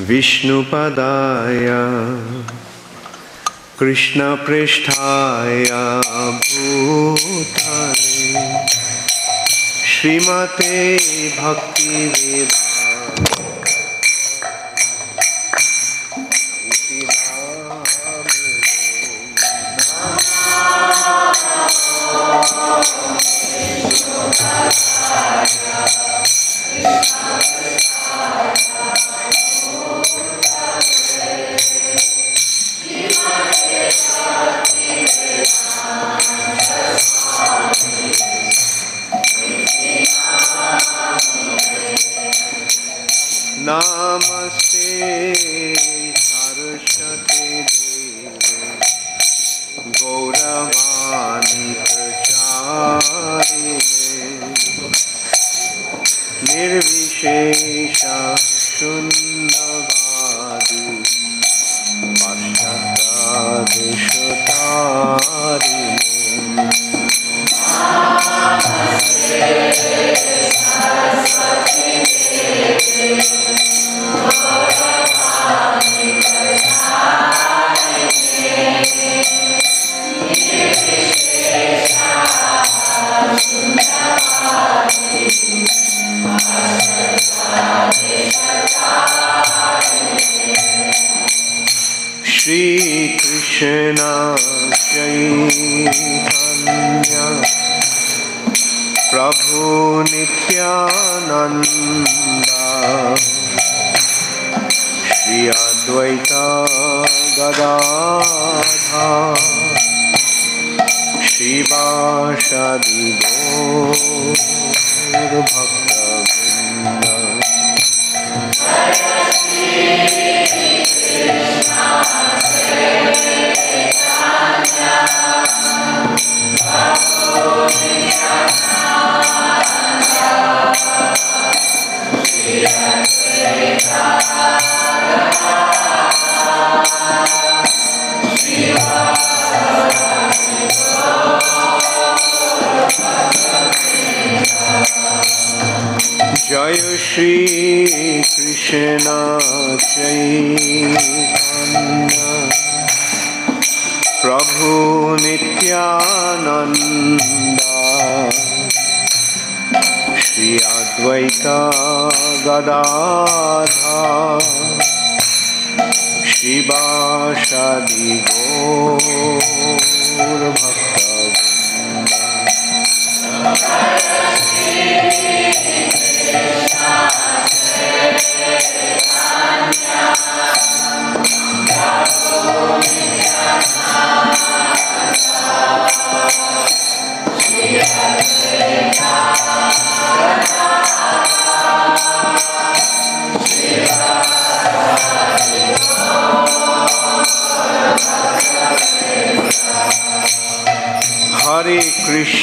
विष्णुपदाय कृष्णपृष्ठाय भूतले श्रीमते भक्तिवेदा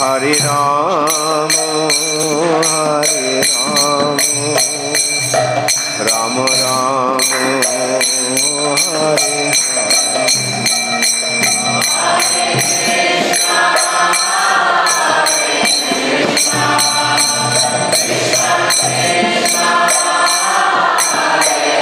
Hare Ram, Hare Ram, Ram Ram, Hare Hare. Hare Krishna, Hare Krishna, Krishna Krishna,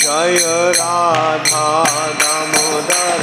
जय राधा दामोदर।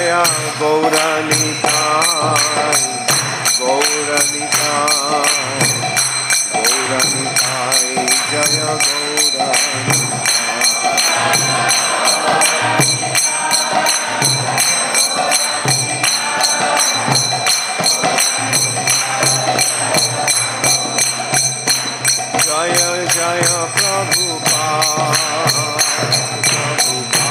माया गौरानिताय गौरानिताय गौरानिताय जय गौर जय जय प्रभुपा प्रभुपा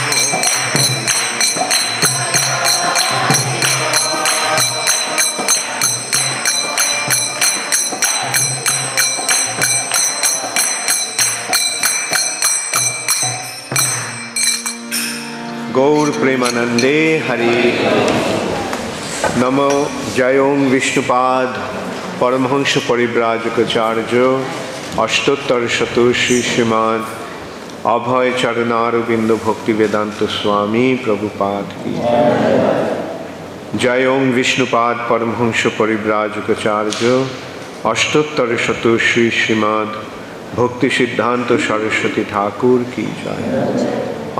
গৌর প্রেমানন্দে হরি নম जयों বিষ্ণুপাদ পরমহংস परिव्राजकाचार्य অষ্টোত্তর শত শ্রী শ্রীমদ অভয় চরণারবিন্দ ভক্তি বেদান্ত স্বামী প্রভুপাদ জয় ওম বিষ্ণুপাদ পরমহংস পরিব্রাজকাচার্য অষ্টোত্তর শত শ্রী শ্রীমদ ভক্তি সিদ্ধান্ত সরস্বতী ঠাকুর কি জয়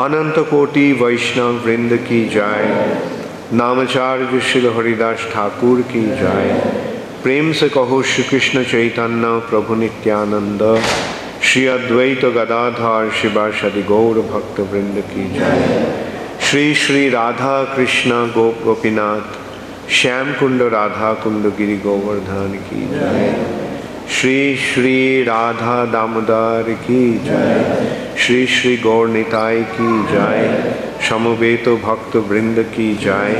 अनंत कोटि वैष्णव वृंद की जाय। नामचार्य श्री हरिदास ठाकुर की जाय। प्रेम से कहो श्री कृष्ण चैतन्य प्रभु नित्यानंद। श्री अद्वैत गदाधर शिवाशदि गौर भक्त वृंद की जाय। श्री श्री राधा कृष्ण गोप गोपीनाथ श्याम कुंड राधा कुंड गिरी गोवर्धन की जाय। श्री श्री राधा दामोदर की जय श्री श्री गौर निताय की जय समवेत भक्त वृंद की जय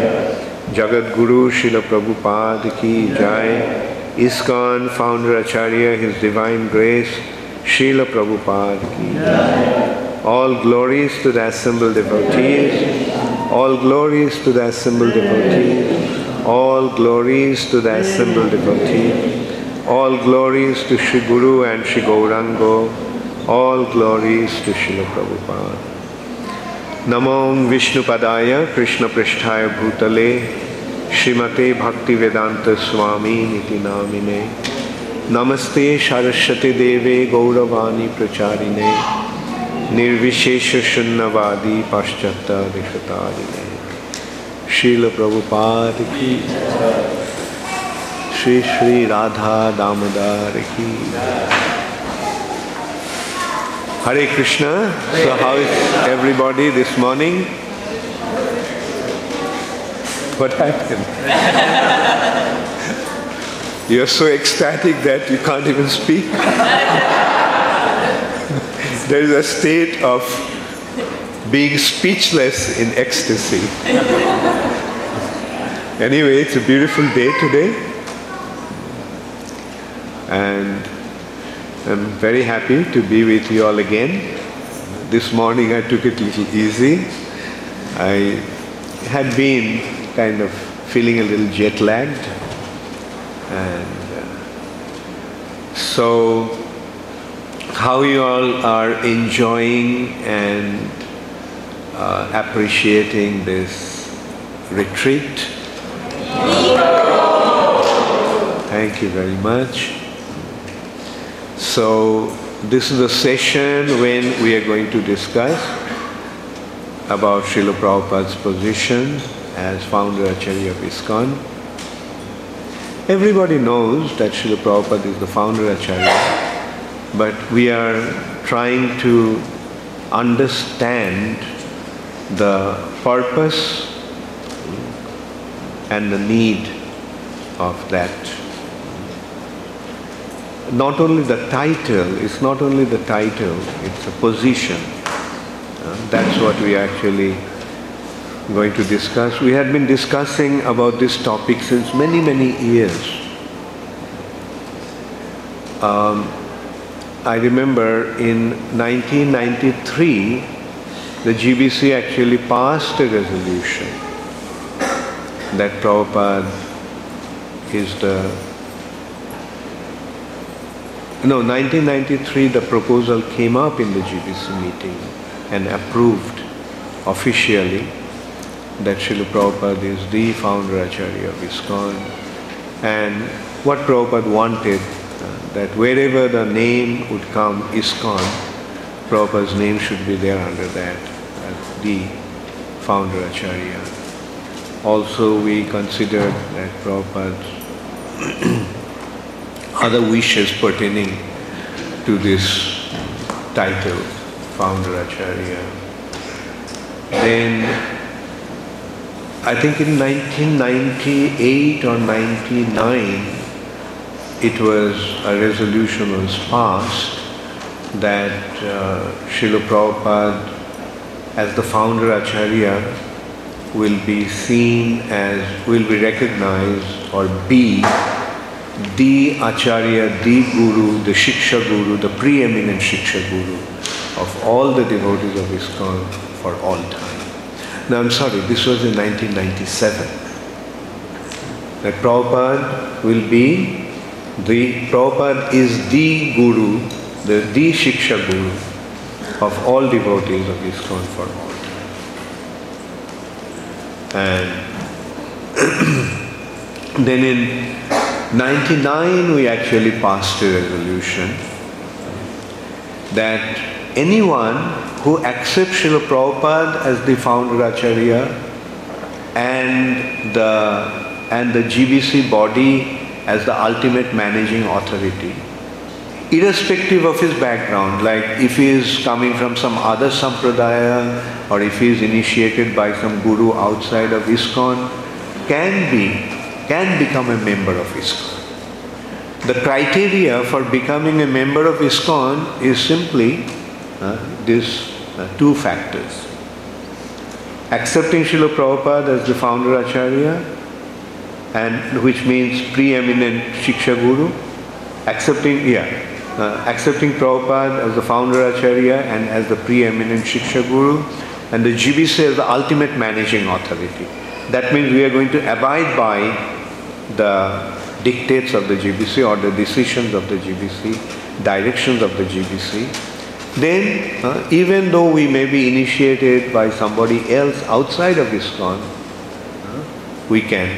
जगत गुरु शिल प्रभुपाद की जय ISKCON founder Acharya, His Divine Grace, Srila Prabhupada ki jai. All glories to the assembled devotees, all glories to the assembled devotees, all glories to the assembled devotees. All glories to Sri Guru and Sri Gaurango. All glories to Srila Prabhupada. Namo Vishnu Padaya Krishna Prishtaya Bhutale Srimate Bhakti Vedanta Swami Niti Namine Namaste Saraswati Deve Gauravani Pracharine Nirvishesha Shunnavadi Paschata Rishatarine Srila Prabhupada Ki Shri Shri Radha Damodar की Hare Krishna. So how is everybody this morning? What happened? You're so ecstatic that you can't even speak. there is a state of being speechless in ecstasy. Anyway, it's a beautiful day today and I'm very happy to be with you all again. This morning I took it a little easy. I had been kind of feeling a little jet lagged and uh, so how you all are enjoying and uh, appreciating this retreat. Thank you very much. So this is a session when we are going to discuss about Srila Prabhupada's position as founder Acharya of ISKCON. Everybody knows that Srila Prabhupada is the founder Acharya, but we are trying to understand the purpose and the need of that not only the title, it's not only the title, it's a position. Uh, that's what we actually going to discuss. We had been discussing about this topic since many, many years. Um, I remember in 1993, the GBC actually passed a resolution that Prabhupada is the no, 1993 the proposal came up in the GBC meeting and approved officially that Srila Prabhupada is the founder Acharya of ISKCON and what Prabhupada wanted uh, that wherever the name would come ISKCON, Prabhupada's name should be there under that as the founder Acharya. Also we considered that Prabhupada's other wishes pertaining to this title, founder Acharya. Then I think in 1998 or 99 it was a resolution was passed that uh, Srila Prabhupada as the founder Acharya will be seen as, will be recognized or be the Acharya, the Guru, the Shiksha Guru, the preeminent Shiksha Guru of all the devotees of ISKCON for all time. Now I'm sorry, this was in 1997. That Prabhupada will be the, Prabhupada is the Guru, the, the Shiksha Guru of all devotees of ISKCON for all time. And then in 99 we actually passed a resolution that anyone who accepts Srila Prabhupada as the founder Acharya and the, and the GBC body as the ultimate managing authority. Irrespective of his background, like if he is coming from some other sampradaya or if he is initiated by some guru outside of ISKCON, can be, can become a member of ISKCON. The criteria for becoming a member of ISKCON is simply uh, these uh, two factors. Accepting Srila Prabhupada as the founder Acharya, and which means preeminent Shiksha Guru, accepting, yeah, uh, accepting Prabhupada as the founder Acharya and as the preeminent Shiksha Guru, and the GBC as the ultimate managing authority. That means we are going to abide by the dictates of the GBC or the decisions of the GBC, directions of the GBC, then uh, even though we may be initiated by somebody else outside of ISKCON, uh, we can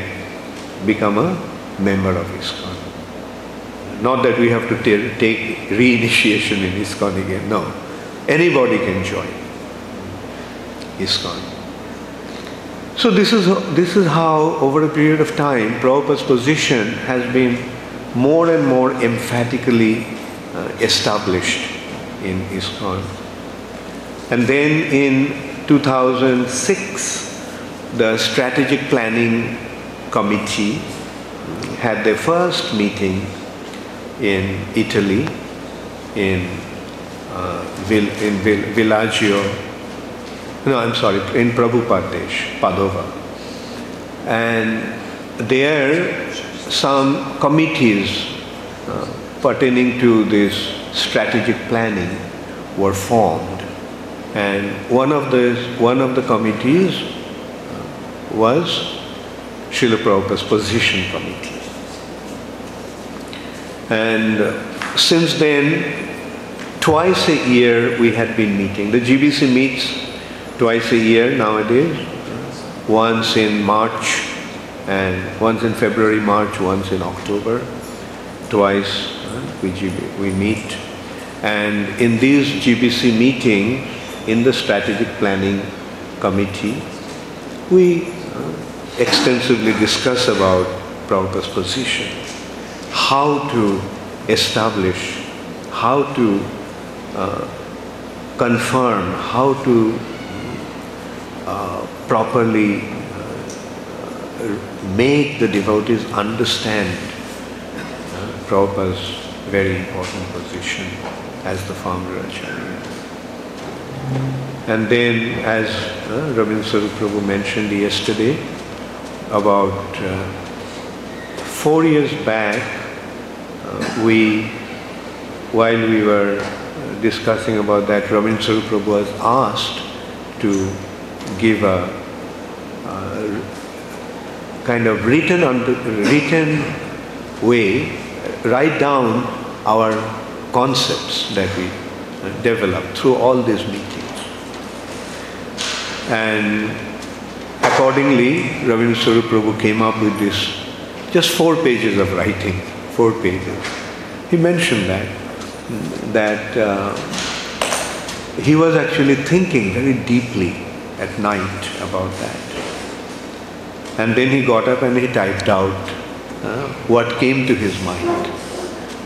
become a member of ISKCON. Not that we have to t- take re-initiation in ISKCON again, no. Anybody can join ISKCON. So this is, this is how over a period of time Prabhupada's position has been more and more emphatically uh, established in ISKCON. And then in 2006, the Strategic Planning Committee had their first meeting in Italy, in, uh, in Vill- Villaggio, no, I'm sorry, in Prabhupadesh, Padova. And there, some committees uh, pertaining to this strategic planning were formed. And one of the, one of the committees was Srila Prabhupada's position committee. And since then, twice a year we had been meeting. The GBC meets twice a year nowadays, once in March and once in February, March, once in October. Twice we, we meet. And in these GBC meeting, in the strategic planning committee, we extensively discuss about Prabhupada's position, how to establish, how to uh, confirm, how to properly uh, make the devotees understand uh, Prabhupada's very important position as the founder Acharya. And then, as uh, Rabindra Prabhu mentioned yesterday, about uh, four years back, uh, we, while we were uh, discussing about that, Rabindra Prabhu was asked to give a, a kind of written, under, written way, write down our concepts that we develop through all these meetings. And accordingly, Ravindra Prabhu came up with this, just four pages of writing, four pages. He mentioned that, that uh, he was actually thinking very deeply at night about that. And then he got up and he typed out uh, what came to his mind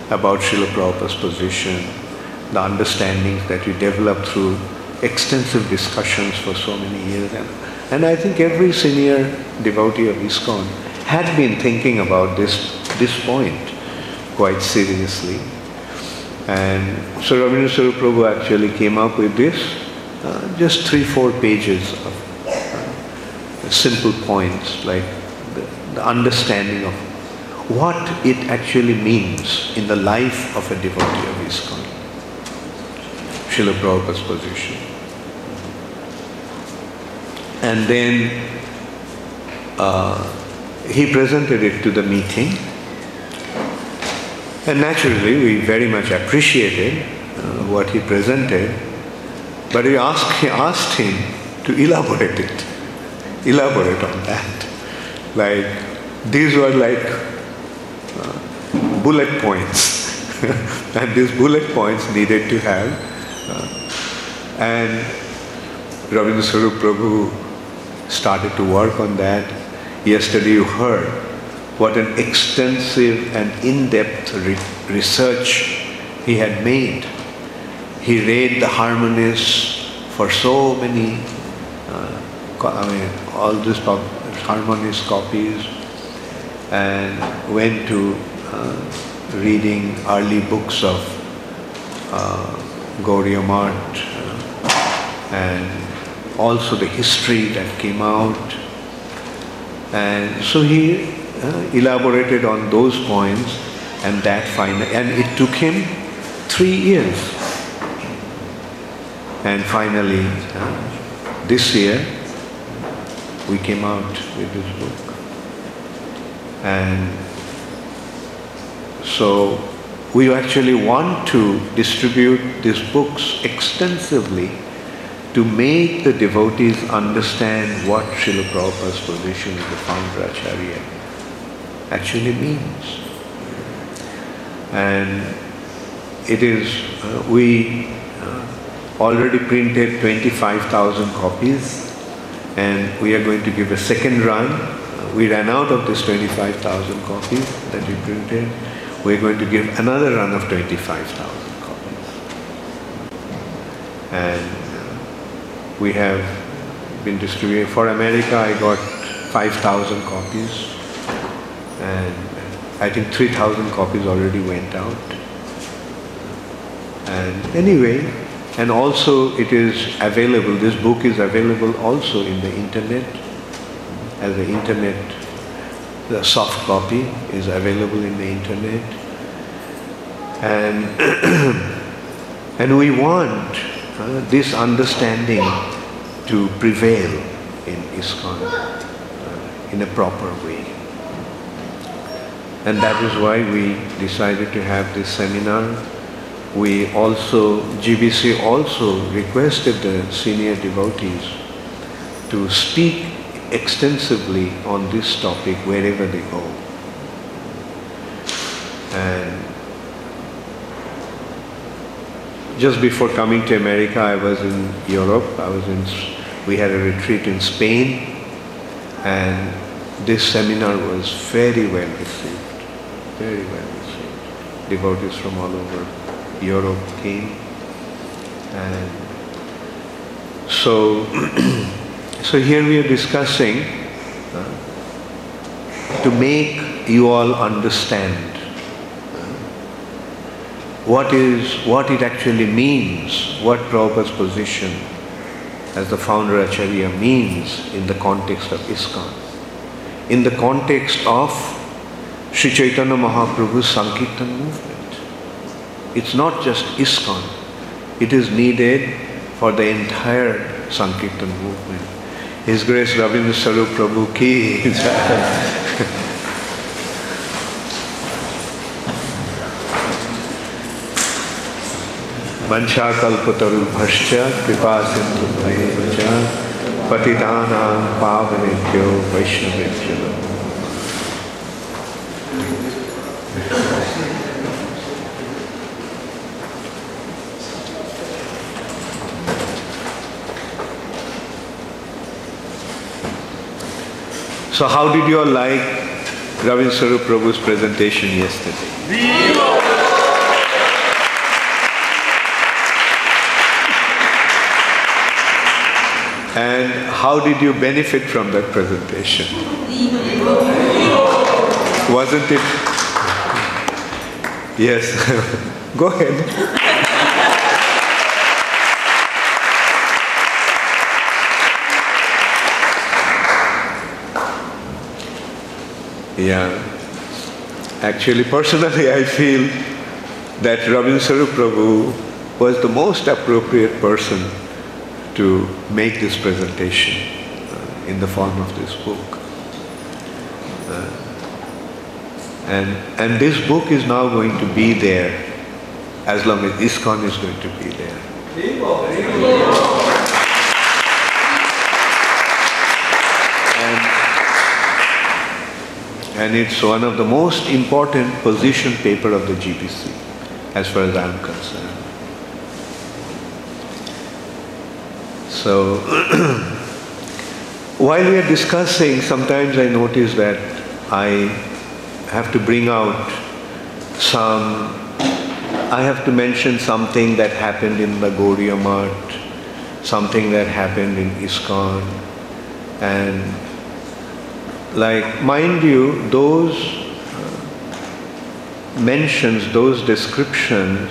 about Srila Prabhupada's position, the understandings that we developed through extensive discussions for so many years. And, and I think every senior devotee of ISKCON had been thinking about this, this point quite seriously. And Ravindra Swarup Prabhu actually came up with this, uh, just three, four pages of uh, simple points like the, the understanding of what it actually means in the life of a devotee of ISKCON. Srila Prabhupada's position. And then uh, he presented it to the meeting. And naturally, we very much appreciated uh, what he presented, but we asked, he asked him to elaborate it, elaborate on that. Like, these were like uh, bullet points. and these bullet points needed to have And Ravindra Swarup Prabhu started to work on that. Yesterday you heard what an extensive and in-depth re- research he had made. He read the Harmonists for so many, uh, I mean, all these harmonies copies and went to uh, reading early books of uh, Gaudiya Math uh, and also the history that came out. And so he uh, elaborated on those points and that final, and it took him three years. And finally, this year, we came out with this book. And so we actually want to distribute these books extensively to make the devotees understand what Srila Prabhupada's position as the founder Acharya actually means. And it is, uh, we already printed 25,000 copies and we are going to give a second run. Uh, we ran out of this 25,000 copies that we printed we're going to give another run of 25,000 copies. And uh, we have been distributing. For America, I got 5,000 copies. And I think 3,000 copies already went out. And anyway, and also it is available, this book is available also in the internet as an internet the soft copy is available in the internet. And, and we want uh, this understanding to prevail in ISKCON uh, in a proper way. And that is why we decided to have this seminar. We also, GBC also requested the senior devotees to speak extensively on this topic wherever they go. And just before coming to America, I was in Europe. I was in, we had a retreat in Spain, and this seminar was very well received, very well received. Devotees from all over Europe came, and so So here we are discussing uh, to make you all understand uh, what is what it actually means, what Prabhupada's position as the founder Acharya means in the context of ISKCON. In the context of Sri Chaitanya Mahaprabhu's Sankirtan movement. It's not just ISKCON, it is needed for the entire Sankirtan movement. His Grace Ravindra Sarup Prabhu ki वंशाकल्पतरुभश्च कृपा सिंधु पतितानां पावनेभ्यो वैष्णवेभ्यो So how did you all like Ravin Sarup Prabhu's presentation yesterday? And how did you benefit from that presentation? Wasn't it? Yes. Go ahead. Yeah. Actually, personally, I feel that Ravindra Sarup Prabhu was the most appropriate person to make this presentation uh, in the form of this book. Uh, and, and this book is now going to be there as long as ISKCON is going to be there. And it's one of the most important position paper of the GBC as far as I'm concerned. So, while we are discussing, sometimes I notice that I have to bring out some, I have to mention something that happened in the Gaudiya Math, something that happened in ISKCON, and like, mind you, those uh, mentions, those descriptions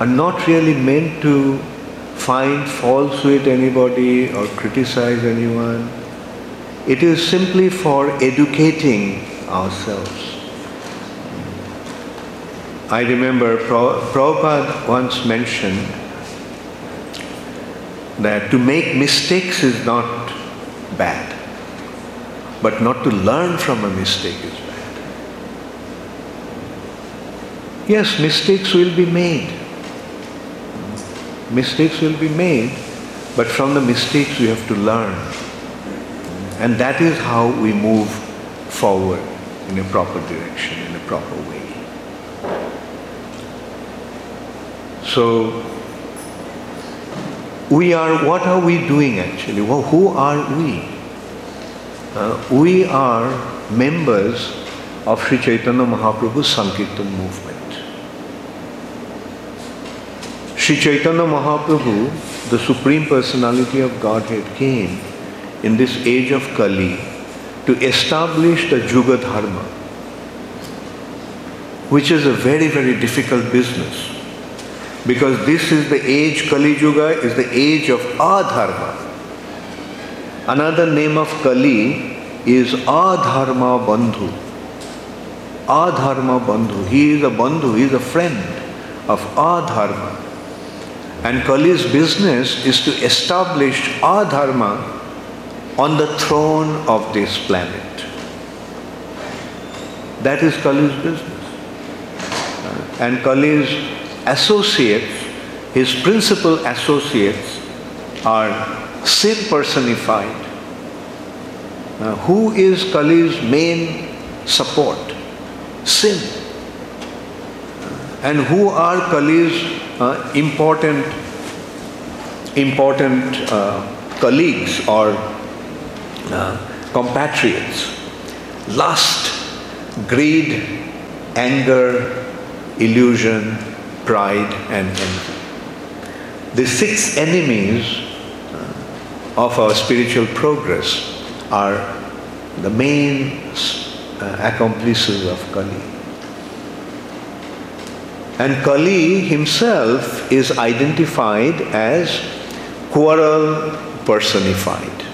are not really meant to find faults with anybody or criticize anyone. It is simply for educating ourselves. I remember Prabhupada once mentioned that to make mistakes is not bad. But not to learn from a mistake is bad. Yes, mistakes will be made. Mistakes will be made, but from the mistakes we have to learn. And that is how we move forward in a proper direction, in a proper way. So, we are, what are we doing actually? Well, who are we? Uh, we are members of Sri Chaitanya Mahaprabhu's Sankirtan movement. Sri Chaitanya Mahaprabhu, the Supreme Personality of Godhead, came in this age of Kali to establish the Juga Dharma, which is a very, very difficult business. Because this is the age, Kali Yuga is the age of Adharma. Another name of Kali is Adharma Bandhu. Adharma Bandhu. He is a Bandhu, he is a friend of Adharma. And Kali's business is to establish Adharma on the throne of this planet. That is Kali's business. And Kali's associates, his principal associates, are sin personified. Uh, who is Kali's main support? Sin. And who are Kali's uh, important, important uh, colleagues or uh, compatriots? Lust, greed, anger, illusion, pride, and envy. The six enemies of our spiritual progress are the main uh, accomplices of Kali. And Kali himself is identified as quarrel personified.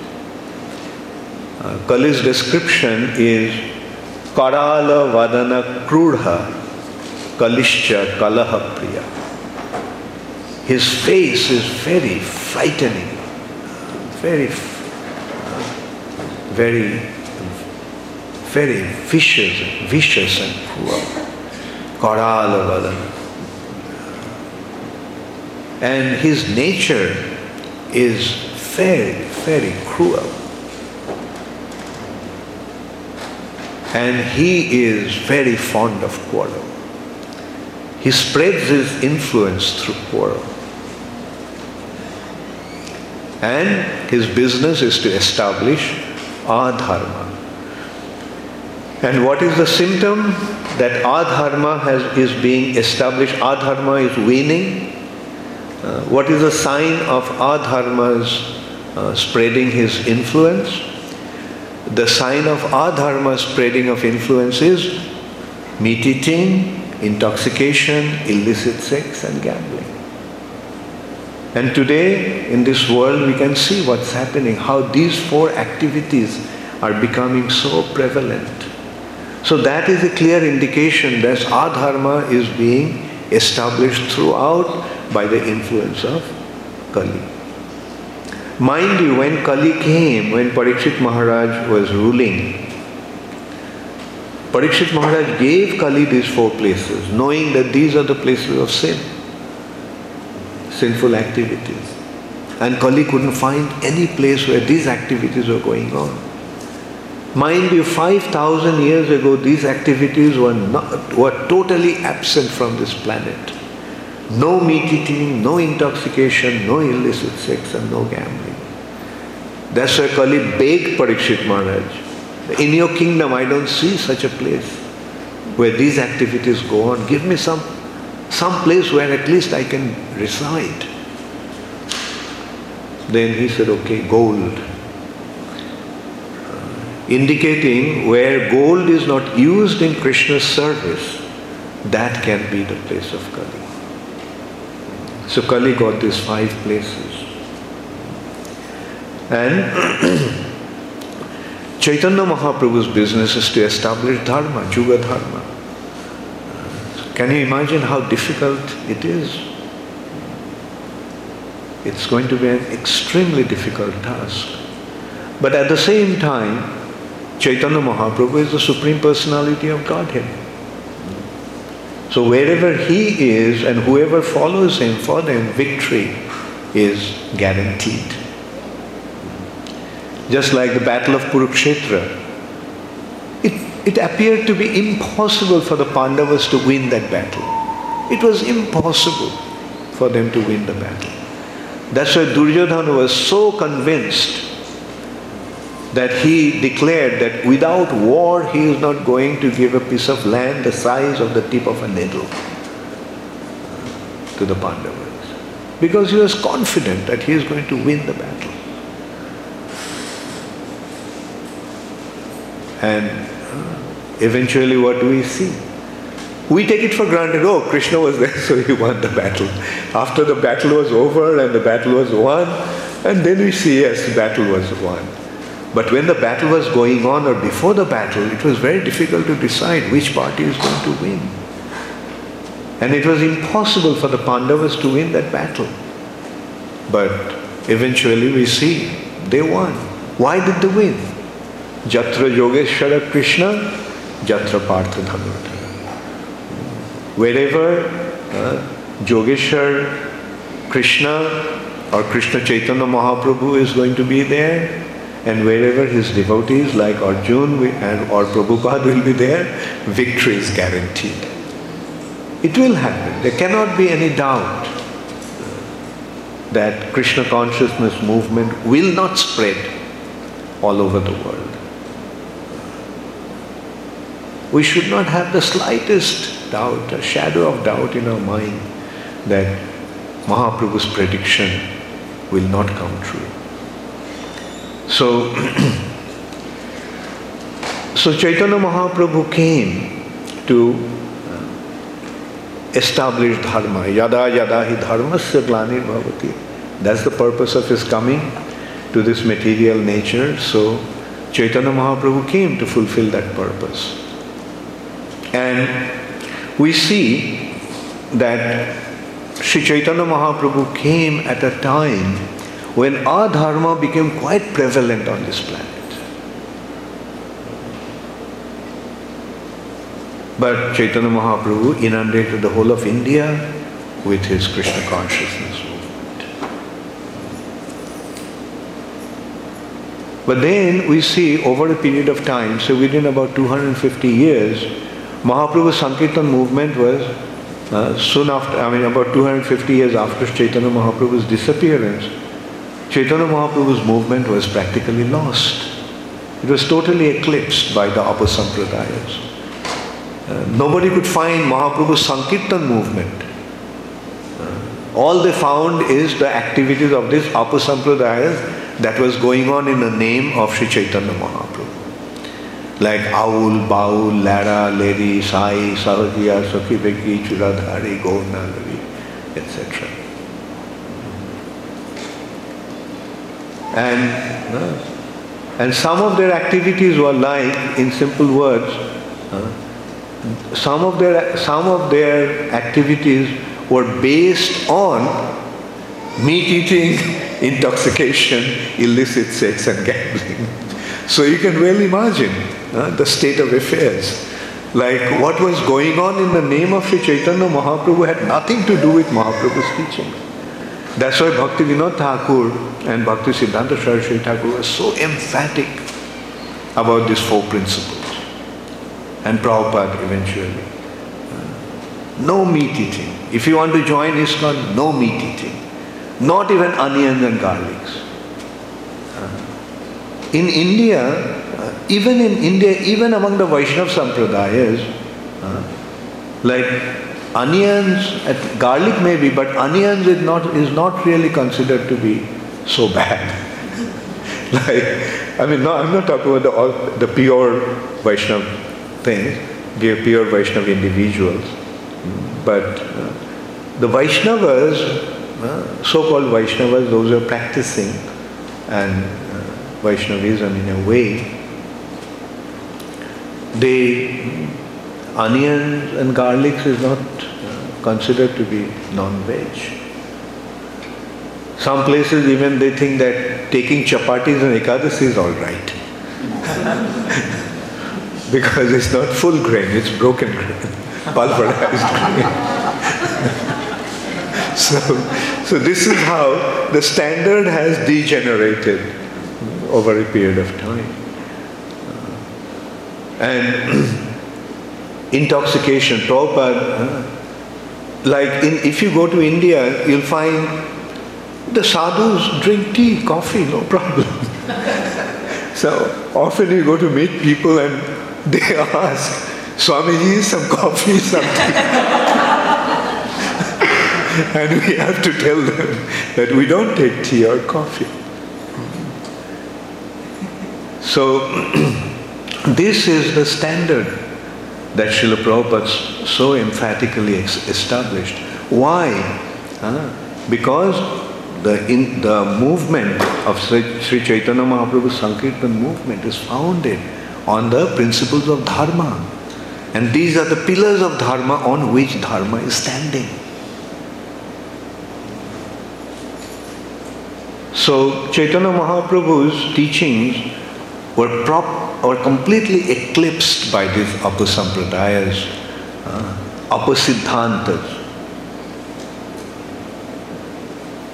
Uh, Kali's description is Karala Vadana Krudha Kalishcha Kalaha Priya. His face is very frightening, very very, very vicious, vicious and cruel. Karala And his nature is very, very cruel. And he is very fond of quarrel. He spreads his influence through quarrel. And his business is to establish adharma. And what is the symptom? That adharma has, is being established, adharma is waning. Uh, what is the sign of adharma's uh, spreading his influence? The sign of adharma spreading of influence is meat eating, intoxication, illicit sex, and gambling. And today, in this world, we can see what's happening, how these four activities are becoming so prevalent. So that is a clear indication that adharma is being established throughout by the influence of Kali. Mind you, when Kali came, when Parikshit Maharaj was ruling, Parikshit Maharaj gave Kali these four places, knowing that these are the places of sin sinful activities. And Kali couldn't find any place where these activities were going on. Mind you, 5,000 years ago, these activities were, not, were totally absent from this planet. No meat eating, no intoxication, no illicit sex, and no gambling. That's why Kali begged Parikshit Maharaj. In your kingdom, I don't see such a place where these activities go on. Give me some, some place where at least I can reside. Then he said, okay, gold. Uh, indicating where gold is not used in Krishna's service, that can be the place of Kali. So Kali got these five places. And Chaitanya Mahaprabhu's business is to establish dharma, Juga dharma. Can you imagine how difficult it is? It's going to be an extremely difficult task. But at the same time, Chaitanya Mahaprabhu is the Supreme Personality of Godhead. So wherever he is and whoever follows him, for them victory is guaranteed. Just like the Battle of Kurukshetra, it, appeared to be impossible for the Pandavas to win that battle. It was impossible for them to win the battle. That's why Duryodhana was so convinced that he declared that without war he is not going to give a piece of land the size of the tip of a needle to the Pandavas. Because he was confident that he is going to win the battle. And eventually what do we see? We take it for granted, oh, Krishna was there, so he won the battle. After the battle was over and the battle was won, and then we see, yes, the battle was won. But when the battle was going on or before the battle, it was very difficult to decide which party is going to win. And it was impossible for the Pandavas to win that battle. But eventually we see they won. Why did they win? Jatra Yogeshwara Krishna, Jatra Partha Dhanurta. Wherever uh, Yogeshwar Krishna or Krishna Chaitanya Mahaprabhu is going to be there, and wherever his devotees like Arjun and or Prabhupada will be there, victory is guaranteed. It will happen. There cannot be any doubt that Krishna consciousness movement will not spread all over the world. We should not have the slightest doubt, a shadow of doubt in our mind that Mahaprabhu's prediction will not come true. So, so Chaitanya Mahaprabhu came to uh, establish dharma. Yada yada hi dharmasya glanir bhavati. That's the purpose of his coming to this material nature. So Chaitanya Mahaprabhu came to fulfill that purpose. And we see that Sri Chaitanya Mahaprabhu came at a time when adharma became quite prevalent on this planet. But Chaitanya Mahaprabhu inundated the whole of India with his Krishna consciousness movement. But then we see over a period of time, so within about 250 years, Mahaprabhu's Sankirtan movement was uh, soon after, I mean about 250 years after Chaitanya Mahaprabhu's disappearance, Chaitanya Mahaprabhu's movement was practically lost. It was totally eclipsed by the Apasampradayas. Uh, nobody could find Mahaprabhu's Sankirtan movement. Uh, all they found is the activities of this Apasampradayas that was going on in the name of Sri Chaitanya Mahaprabhu. Like Aul, Baul, Lara, Lady, Sai, Sahajiya, Sakhi Beki, Churadhari, Gaurnagari, etc. And, and some of their activities were like, in simple words, some of their some of their activities were based on meat eating, intoxication, illicit sex and gambling. So you can well imagine uh, the state of affairs. Like what was going on in the name of Sri Chaitanya Mahaprabhu had nothing to do with Mahaprabhu's teaching. That's why Bhakti Vinod Thakur and Bhakti Siddhanta Saraswati Thakur were so emphatic about these four principles. And Prabhupada eventually. No meat eating. If you want to join ISKCON, no meat eating. Not even onions and garlics. in India, uh, even in India, even among the Vaishnav Sampradayas, uh, like onions, garlic maybe, but onions is not, is not really considered to be so bad. like, I mean, no, I'm not talking about the, the pure Vaishnav things, the pure Vaishnav individuals, but uh, the Vaishnavas, uh, so-called Vaishnavas, those who are practicing and uh, Vaishnavism in a way, they onions and garlics is not considered to be non-veg. Some places even they think that taking chapatis and ekadasi is all right. because it's not full grain, it's broken grain, pulverized grain. so, so this is how the standard has degenerated over a period of time. And intoxication, Prabhupada, like in, if you go to India, you'll find the sadhus drink tea, coffee, no problem. so often you go to meet people and they ask, Swamiji, some coffee, some tea. and we have to tell them that we don't take tea or coffee. So this is the standard that Srila Prabhupada so emphatically established. Why? because the, in, the movement of Sri, Sri Chaitanya Mahaprabhu's Sankirtan movement is founded on the principles of Dharma. And these are the pillars of Dharma on which Dharma is standing. So Chaitanya Mahaprabhu's teachings were prop, or completely eclipsed by these apasampradayas, uh, apasiddhantas.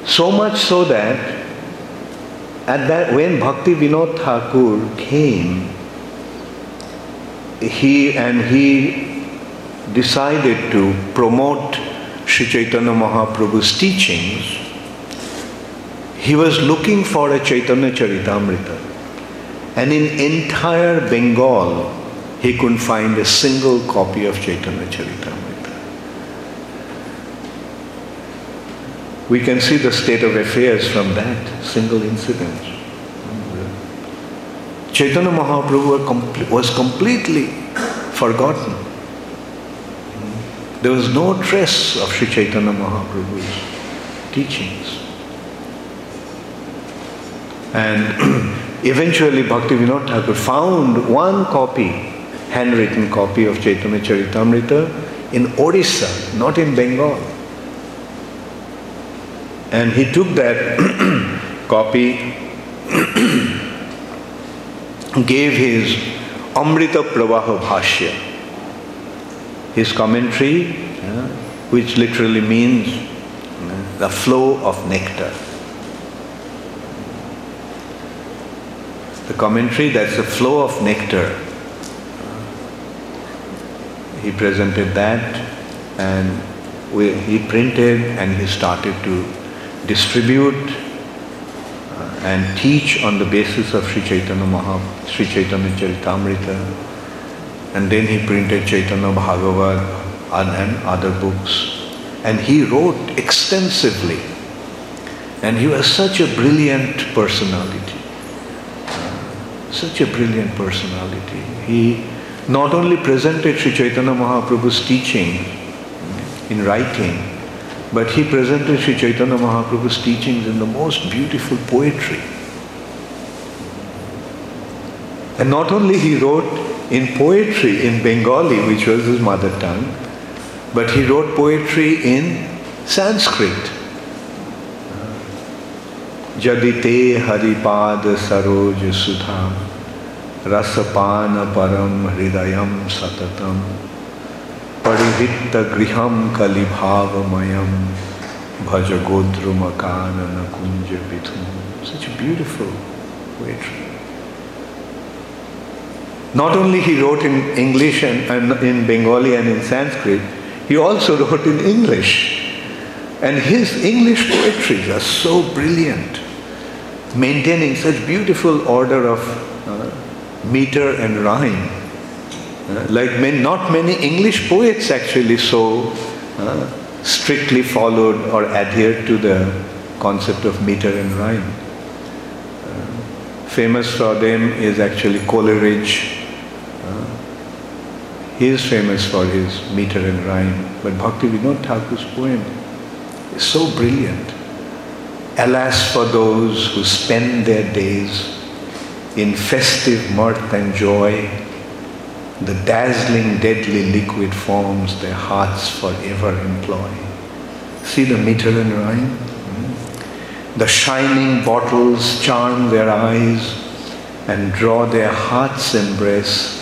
So much so that at that when Bhakti Vinod Thakur came, he and he decided to promote Sri Chaitanya Mahaprabhu's teachings, he was looking for a Chaitanya Charitamrita. And in entire Bengal, he couldn't find a single copy of Chaitanya Charitamrita. We can see the state of affairs from that single incident. Chaitanya Mahaprabhu was completely forgotten. There was no trace of Sri Chaitanya Mahaprabhu's teachings. And eventually Bhakti Vinod Thakur found one copy, handwritten copy of Chaitanya Charitamrita in Odisha, not in Bengal. And he took that copy, gave his Amrita Pravaha Bhashya, his commentary, uh, which literally means uh, the flow of nectar. The commentary, that's the flow of nectar. He presented that and we, he printed and he started to distribute uh, and teach on the basis of Sri Chaitanya Maha, Sri Chaitanya Charitamrita. And then he printed Chaitanya Bhagavat and, and other books. And he wrote extensively. And he was such a brilliant personality. Such a brilliant personality. He not only presented Sri Chaitanya Mahaprabhu's teaching in writing, but he presented Sri Chaitanya Mahaprabhu's teachings in the most beautiful poetry. And not only he wrote in poetry in Bengali, which was his mother tongue, but he wrote poetry in Sanskrit. Jadite Haripad Saroj Sudha Rasapana Param Hridayam Satatam परिवृत्त गृहम कलिभावमयम भज गोद्रुमकानन kunj vidhum. Such a beautiful poetry. Not only he wrote in English and, and in Bengali and in Sanskrit, he also wrote in English. And his English poetries are so brilliant. maintaining such beautiful order of uh, meter and rhyme. Uh, like not many English poets actually so uh, strictly followed or adhered to the concept of meter and rhyme. Uh, famous for them is actually Coleridge. Uh, he is famous for his meter and rhyme, but Bhakti Vinod Thakur's poem is so brilliant. Alas for those who spend their days in festive mirth and joy, the dazzling, deadly liquid forms their hearts forever employ. See the meter and rhyme? Hmm? The shining bottles charm their eyes and draw their hearts' embrace.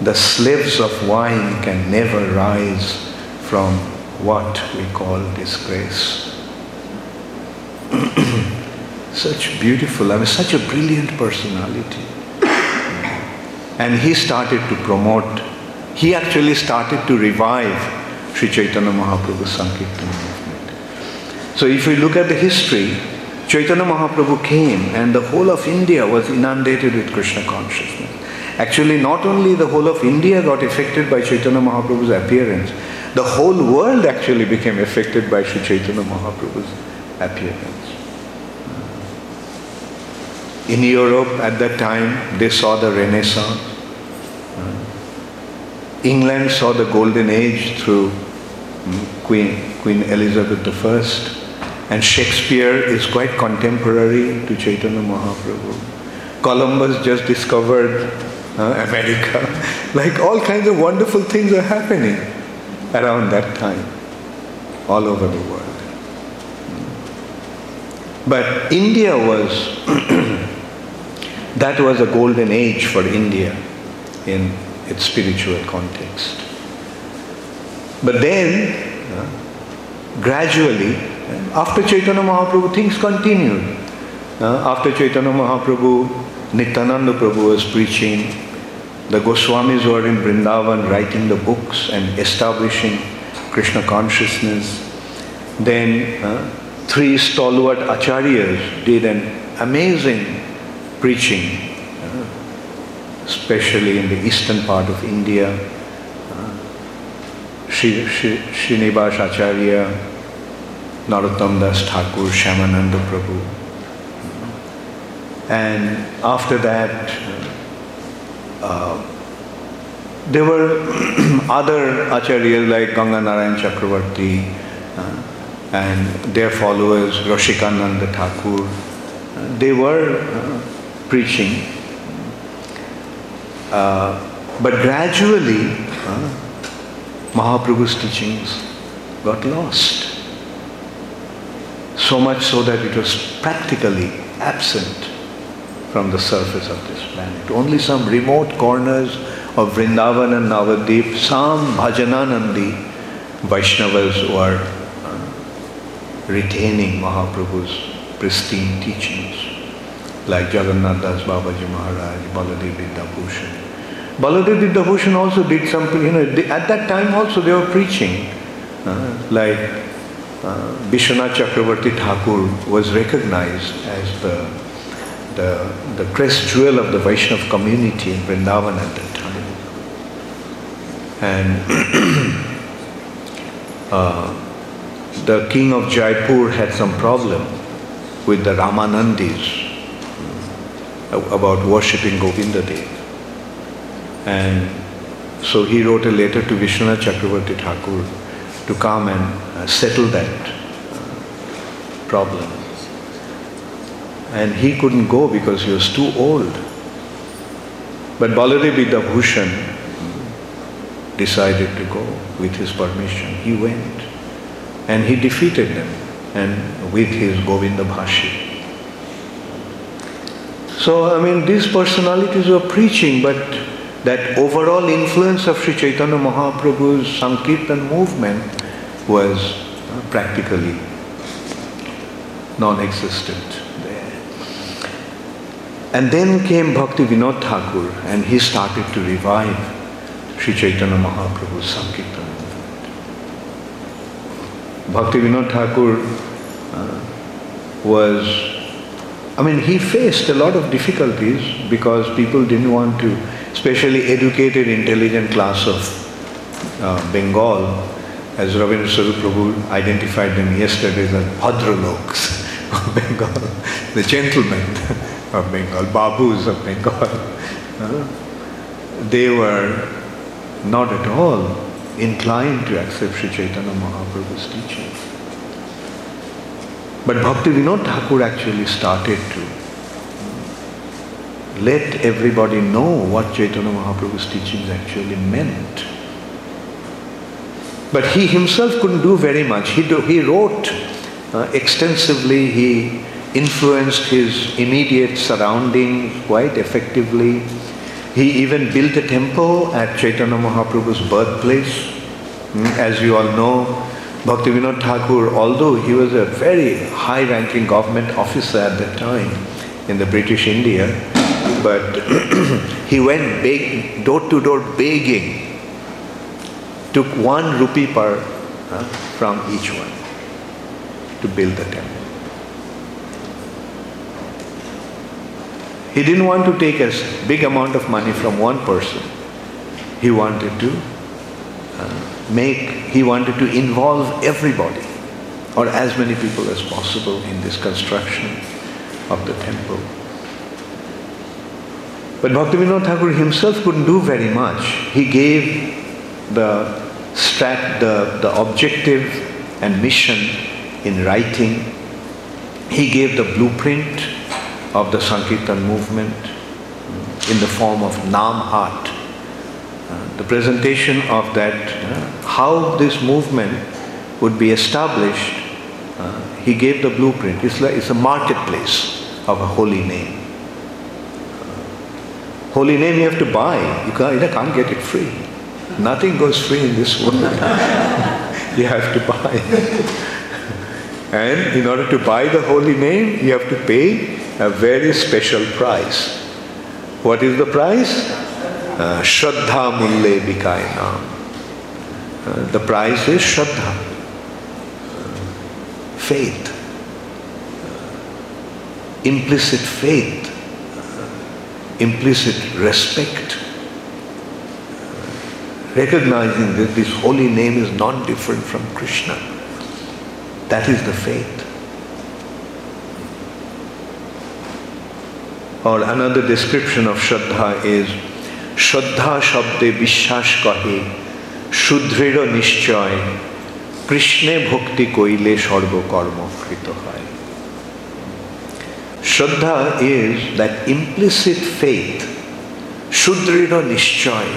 The slaves of wine can never rise from what we call disgrace. Such beautiful, I mean, such a brilliant personality. And he started to promote, he actually started to revive Sri Chaitanya Mahaprabhu's Sankirtan movement. So if we look at the history, Chaitanya Mahaprabhu came and the whole of India was inundated with Krishna consciousness. Actually, not only the whole of India got affected by Chaitanya Mahaprabhu's appearance, the whole world actually became affected by Sri Chaitanya Mahaprabhu's appearance. In Europe at that time, they saw the Renaissance. England saw the golden age through hmm, Queen, Queen Elizabeth I. And Shakespeare is quite contemporary to Chaitanya Mahaprabhu. Columbus just discovered uh, America. like all kinds of wonderful things are happening around that time, all over the world. But India was That was a golden age for India in its spiritual context. But then, uh, gradually, after Chaitanya Mahaprabhu, things continued. Uh, after Chaitanya Mahaprabhu, Nityananda Prabhu was preaching, the Goswamis were in Vrindavan writing the books and establishing Krishna consciousness. Then uh, three stalwart acharyas did an amazing preaching, uh, especially in the eastern part of India. Uh, Srinivas Acharya, Narottam Das Thakur, Shyamananda Prabhu. And after that, uh, there were other acharyas like Ganga Narayan Chakravarti uh, and their followers, Rasikananda Thakur. Uh, they were uh, preaching. Uh, but gradually, uh, Mahaprabhu's teachings got lost. So much so that it was practically absent from the surface of this planet. Only some remote corners of Vrindavan and Navadip, some Bhajananandi Vaishnavas were uh, retaining Mahaprabhu's pristine teachings like Jagannath Das Babaji Maharaj, Baladev Vidyabhushan. Baladev Vidyabhushan also did something, you know, they, at that time also they were preaching. Uh, like uh, Vishwanath Chakravarti Thakur was recognized as the, the, the crest jewel of the Vaishnav community in Vrindavan at that time. And uh, the king of Jaipur had some problem with the Ramanandis about worshipping Govinda Dev. And so he wrote a letter to Vishwanath Chakravarti Thakur to come and uh, settle that uh, problem. And he couldn't go because he was too old. But Baladev Vidyabhushan decided to go with his permission. He went and he defeated them and with his Govinda Bhashya. So, I mean, these personalities were preaching, but that overall influence of Sri Chaitanya Mahaprabhu's Sankirtan movement was uh, practically non existent there. And then came Bhakti Vinod Thakur and he started to revive Sri Chaitanya Mahaprabhu's Sankirtan movement. Bhakti Vinod Thakur uh, was I mean, he faced a lot of difficulties because people didn't want to, especially educated, intelligent class of uh, Bengal, as Ravindra Swarup Prabhu identified them yesterday as Bhadraloks of Bengal, the gentlemen of Bengal, Babus of Bengal. Uh, they were not at all inclined to accept Sri Chaitanya Mahaprabhu's teachings. But Bhakti Vinod Thakur actually started to let everybody know what Chaitanya Mahaprabhu's teachings actually meant. But he himself couldn't do very much. He, do, he wrote uh, extensively, he influenced his immediate surroundings quite effectively. He even built a temple at Chaitanya Mahaprabhu's birthplace. Mm, as you all know, Bhaktivinoda Thakur, although he was a very high-ranking government officer at that time in the British India, but he went door to door begging, took one rupee per uh, from each one to build the temple. He didn't want to take a big amount of money from one person. He wanted to uh, make, he wanted to involve everybody or as many people as possible in this construction of the temple. But Bhaktivinoda Thakur himself couldn't do very much. He gave the strat, the, the objective and mission in writing. He gave the blueprint of the Sankirtan movement in the form of Nam the presentation of that, uh, how this movement would be established, uh, he gave the blueprint. It's, like, it's a marketplace of a holy name. Uh, holy name you have to buy. You can't, you can't get it free. Nothing goes free in this world. you have to buy. and in order to buy the holy name, you have to pay a very special price. What is the price? Uh, Shraddha Mulle Uh, the price is Shraddha, uh, faith, implicit faith, implicit respect, recognizing that this holy name is not different from Krishna. That is the faith. Or another description of Shraddha is শ্রদ্ধা শব্দে বিশ্বাস কহে সুদৃঢ় নিশ্চয় কৃষ্ণে ভক্তি কইলে সর্বকর্মকৃত হয় শ্রদ্ধা ইজ দ্যাট ইমপ্লিসিট ফেথ সুদৃঢ় নিশ্চয়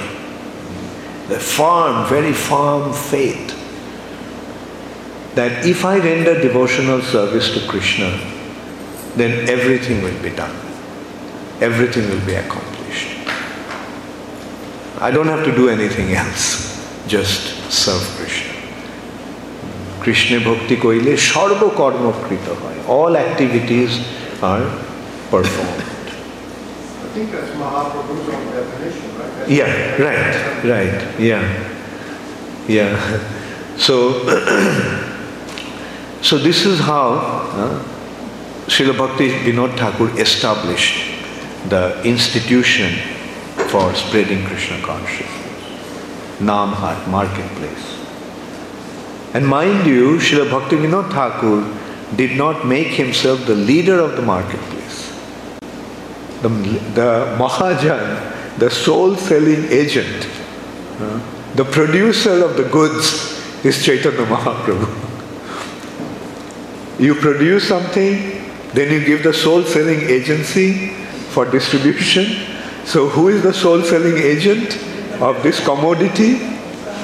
the firm, very firm faith that if I render devotional service to Krishna, then everything will be done. Everything will be accomplished. I don't have to do anything else, just serve Krishna. Krishna bhakti koile sarva karma krita hoy. All activities are performed. I think that's Mahaprabhu's own definition, right? yeah, right, right, yeah. Yeah. So, so this is how uh, Srila Bhakti Vinod Thakur established the institution for spreading Krishna consciousness. Namhat, marketplace. And mind you, Srila Bhaktivinoda Thakur did not make himself the leader of the marketplace. The, the Mahajan, the sole selling agent, uh, the producer of the goods is Chaitanya Mahaprabhu. You produce something, then you give the sole selling agency for distribution, so, who is the sole selling agent of this commodity?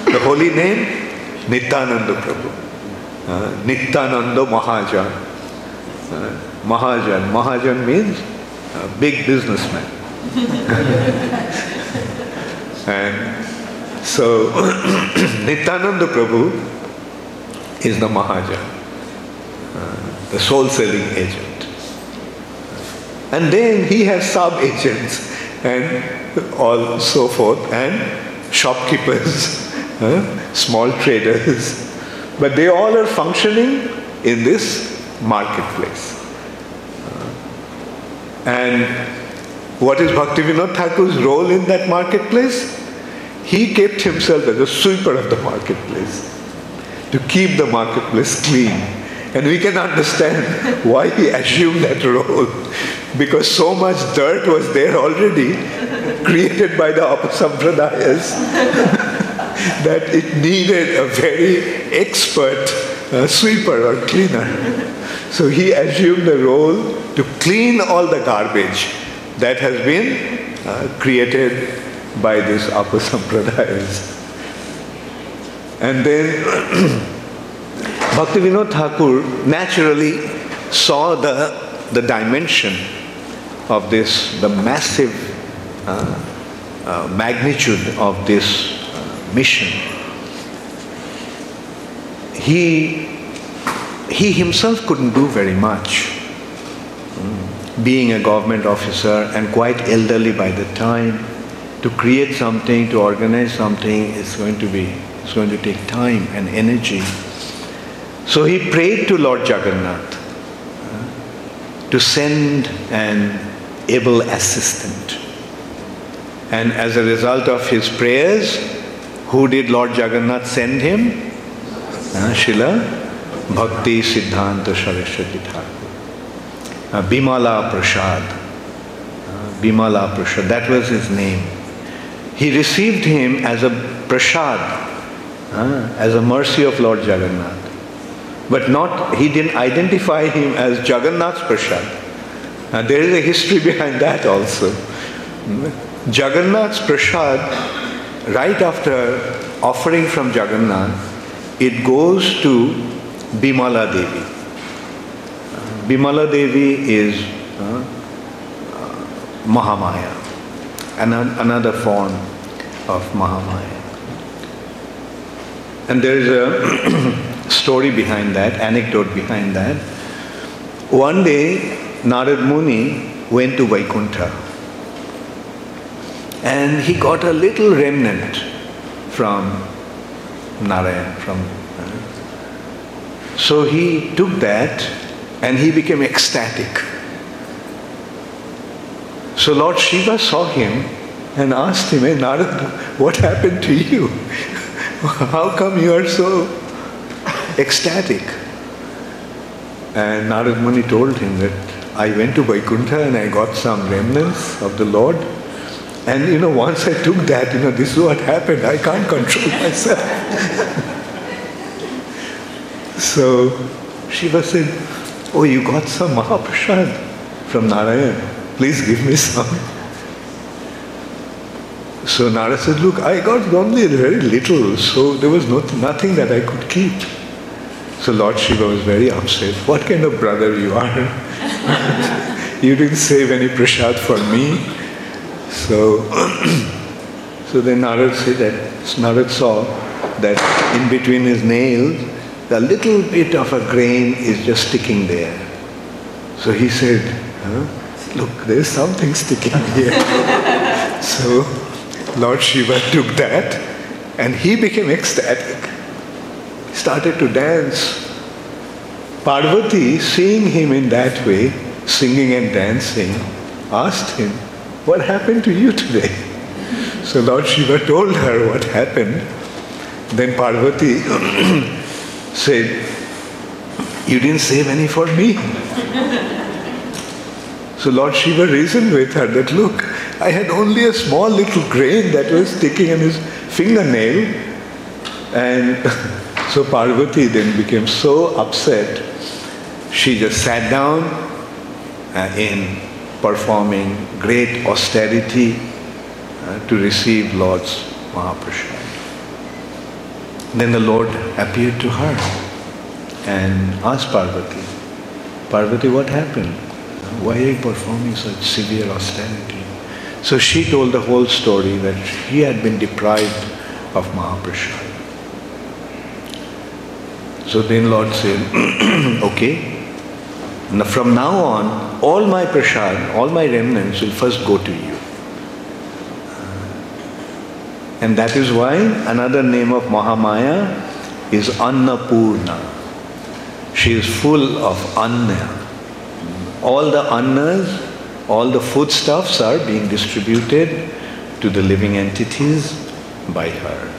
The holy name? Nityananda Prabhu. Uh, Nityananda Mahajan. Uh, Mahajan. Mahajan means a big businessman. and so, Nityananda Prabhu is the Mahajan, uh, the sole selling agent. And then he has sub agents and all so forth, and shopkeepers, small traders. But they all are functioning in this marketplace. Uh, and what is Bhaktivinoda Thakur's role in that marketplace? He kept himself as a sweeper of the marketplace to keep the marketplace clean. And we can understand why he assumed that role because so much dirt was there already created by the Apasampradayas that it needed a very expert uh, sweeper or cleaner. So he assumed the role to clean all the garbage that has been uh, created by these Apasampradayas. And then Bhaktivinoda Thakur naturally saw the, the dimension of this, the massive uh, uh, magnitude of this uh, mission. He, he himself couldn't do very much. Mm. Being a government officer and quite elderly by the time, to create something, to organize something is going to be, it's going to take time and energy. So he prayed to Lord Jagannath to send an able assistant. And as a result of his prayers, who did Lord Jagannath send him? Uh, Srila Bhakti Siddhanta Saraswati Thakur. Uh, Bimala Prasad. Uh, Bimala Prasad, that was his name. He received him as a prasad, uh, as a mercy of Lord Jagannath. But not, he didn't identify him as Jagannath prasad. And there is a history behind that also. Jagannath prasad, right after offering from Jagannath, it goes to Bimala Devi. Bimala Devi is uh, uh, Mahamaya, another form of Mahamaya. And there is a story behind that, anecdote behind that. One day, Narad Muni went to Vaikuntha and he got a little remnant from Narayan, from uh, so he took that and he became ecstatic. So Lord Shiva saw him and asked him, Hey Narad, what happened to you? How come you are so ecstatic? And Narad Muni told him that I went to Vaikuntha and I got some remnants of the Lord. And you know, once I took that, you know, this is what happened. I can't control myself. so Shiva said, Oh, you got some Mahaprasad from Narayan. Please give me some. So Narada said, Look, I got only very little, so there was no, nothing that I could keep. So Lord Shiva was very upset. What kind of brother you are? you didn't save any prasad for me. So, so then Narad said that Narad saw that in between his nails, the little bit of a grain is just sticking there. So he said, huh? look, there's something sticking here. so Lord Shiva took that and he became ecstatic started to dance. Parvati, seeing him in that way, singing and dancing, asked him, What happened to you today? So Lord Shiva told her what happened. Then Parvati said, You didn't save any for me. So Lord Shiva reasoned with her that, Look, I had only a small little grain that was sticking in his fingernail, and so Parvati then became so upset, she just sat down uh, in performing great austerity uh, to receive Lord's Mahaprasad. Then the Lord appeared to her and asked Parvati, Parvati, what happened? Why are you performing such severe austerity? So she told the whole story that he had been deprived of Mahaprasad. So then Lord said, okay, now from now on, all my prasad, all my remnants will first go to you. And that is why another name of Mahamaya is Annapurna. She is full of Anna. All the Annas all the foodstuffs are being distributed to the living entities by her.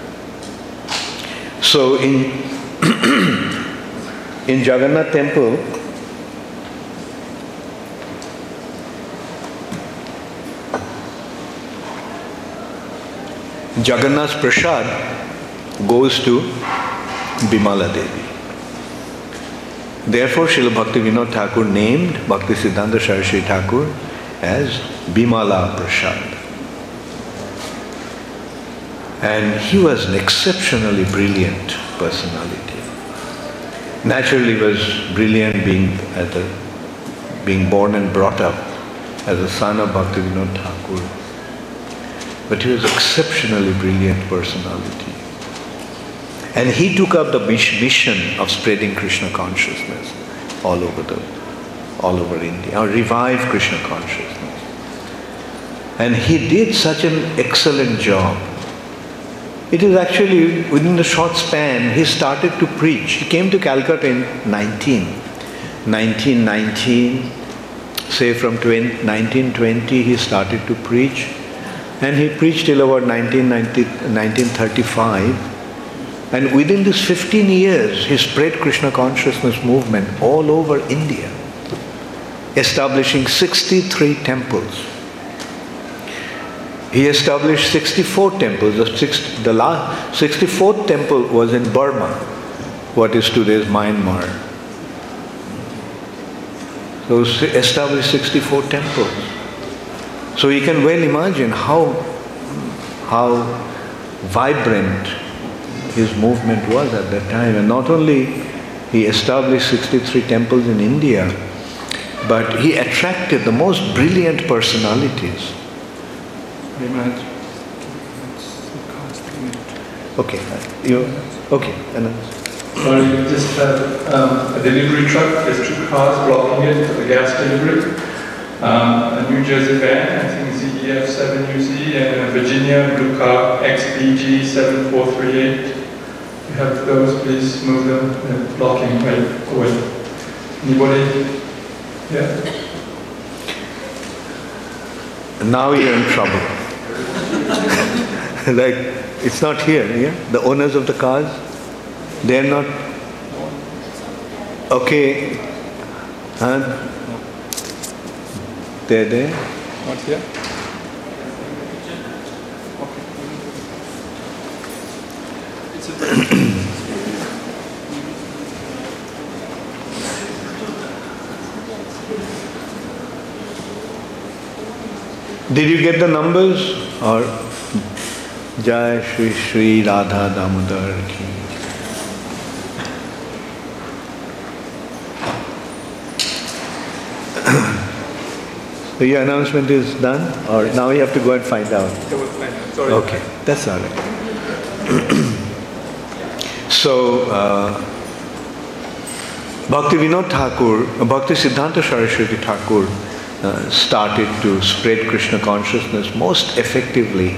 So in in Jagannath temple, Jagannath's Prasad goes to Bimala Devi. Therefore, Srila Bhakti Vinod Thakur named Bhakti Siddhanta Saraswati Thakur as Bimala Prasad. And he was an exceptionally brilliant personality. Naturally, was brilliant being, as a, being born and brought up as a son of Bhakti Vinod Thakur. But he was exceptionally brilliant personality. And he took up the mission of spreading Krishna consciousness all over the, all over India, or revive Krishna consciousness. And he did such an excellent job. It is actually within the short span he started to preach. He came to Calcutta in 19, 1919. Say from 20, 1920 he started to preach, and he preached till about 1990, 1935. And within these 15 years, he spread Krishna consciousness movement all over India, establishing 63 temples. He established 64 temples. The, six, the last 64th temple was in Burma, what is today's Myanmar. So he established 64 temples. So you can well imagine how, how vibrant his movement was at that time. And not only he established 63 temples in India, but he attracted the most brilliant personalities. Okay, you okay? Announce. Sorry, we just had um, a delivery truck. There's two cars blocking it for the gas delivery. Um, a New Jersey van, I think ZEF 7UZ, and a Virginia blue car XBG 7438. You have those, please move them. They're blocking right away. Anybody? Yeah. Now you're in trouble. like, it's not here, yeah? The owners of the cars, they're not. Okay. Huh? They're there? Not here? Did you get the numbers? Or Jai Shri Shri Radha Damodar ki. So your announcement is done, or now you have to go and find out? Sorry. Okay, that's all right. so, uh, Bhakti Vinod Thakur, Bhakti Siddhanta Saraswati Thakur uh, started to spread Krishna consciousness most effectively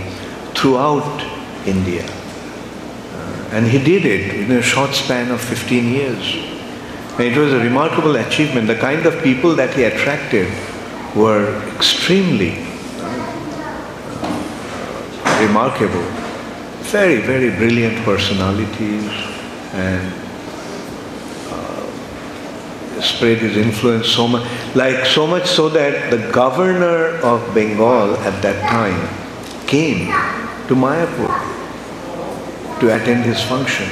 throughout India. Uh, and he did it in a short span of 15 years. And it was a remarkable achievement. The kind of people that he attracted were extremely uh, remarkable. Very, very brilliant personalities and uh, spread his influence so much, like so much so that the governor of Bengal at that time came to Mayapur to attend his function.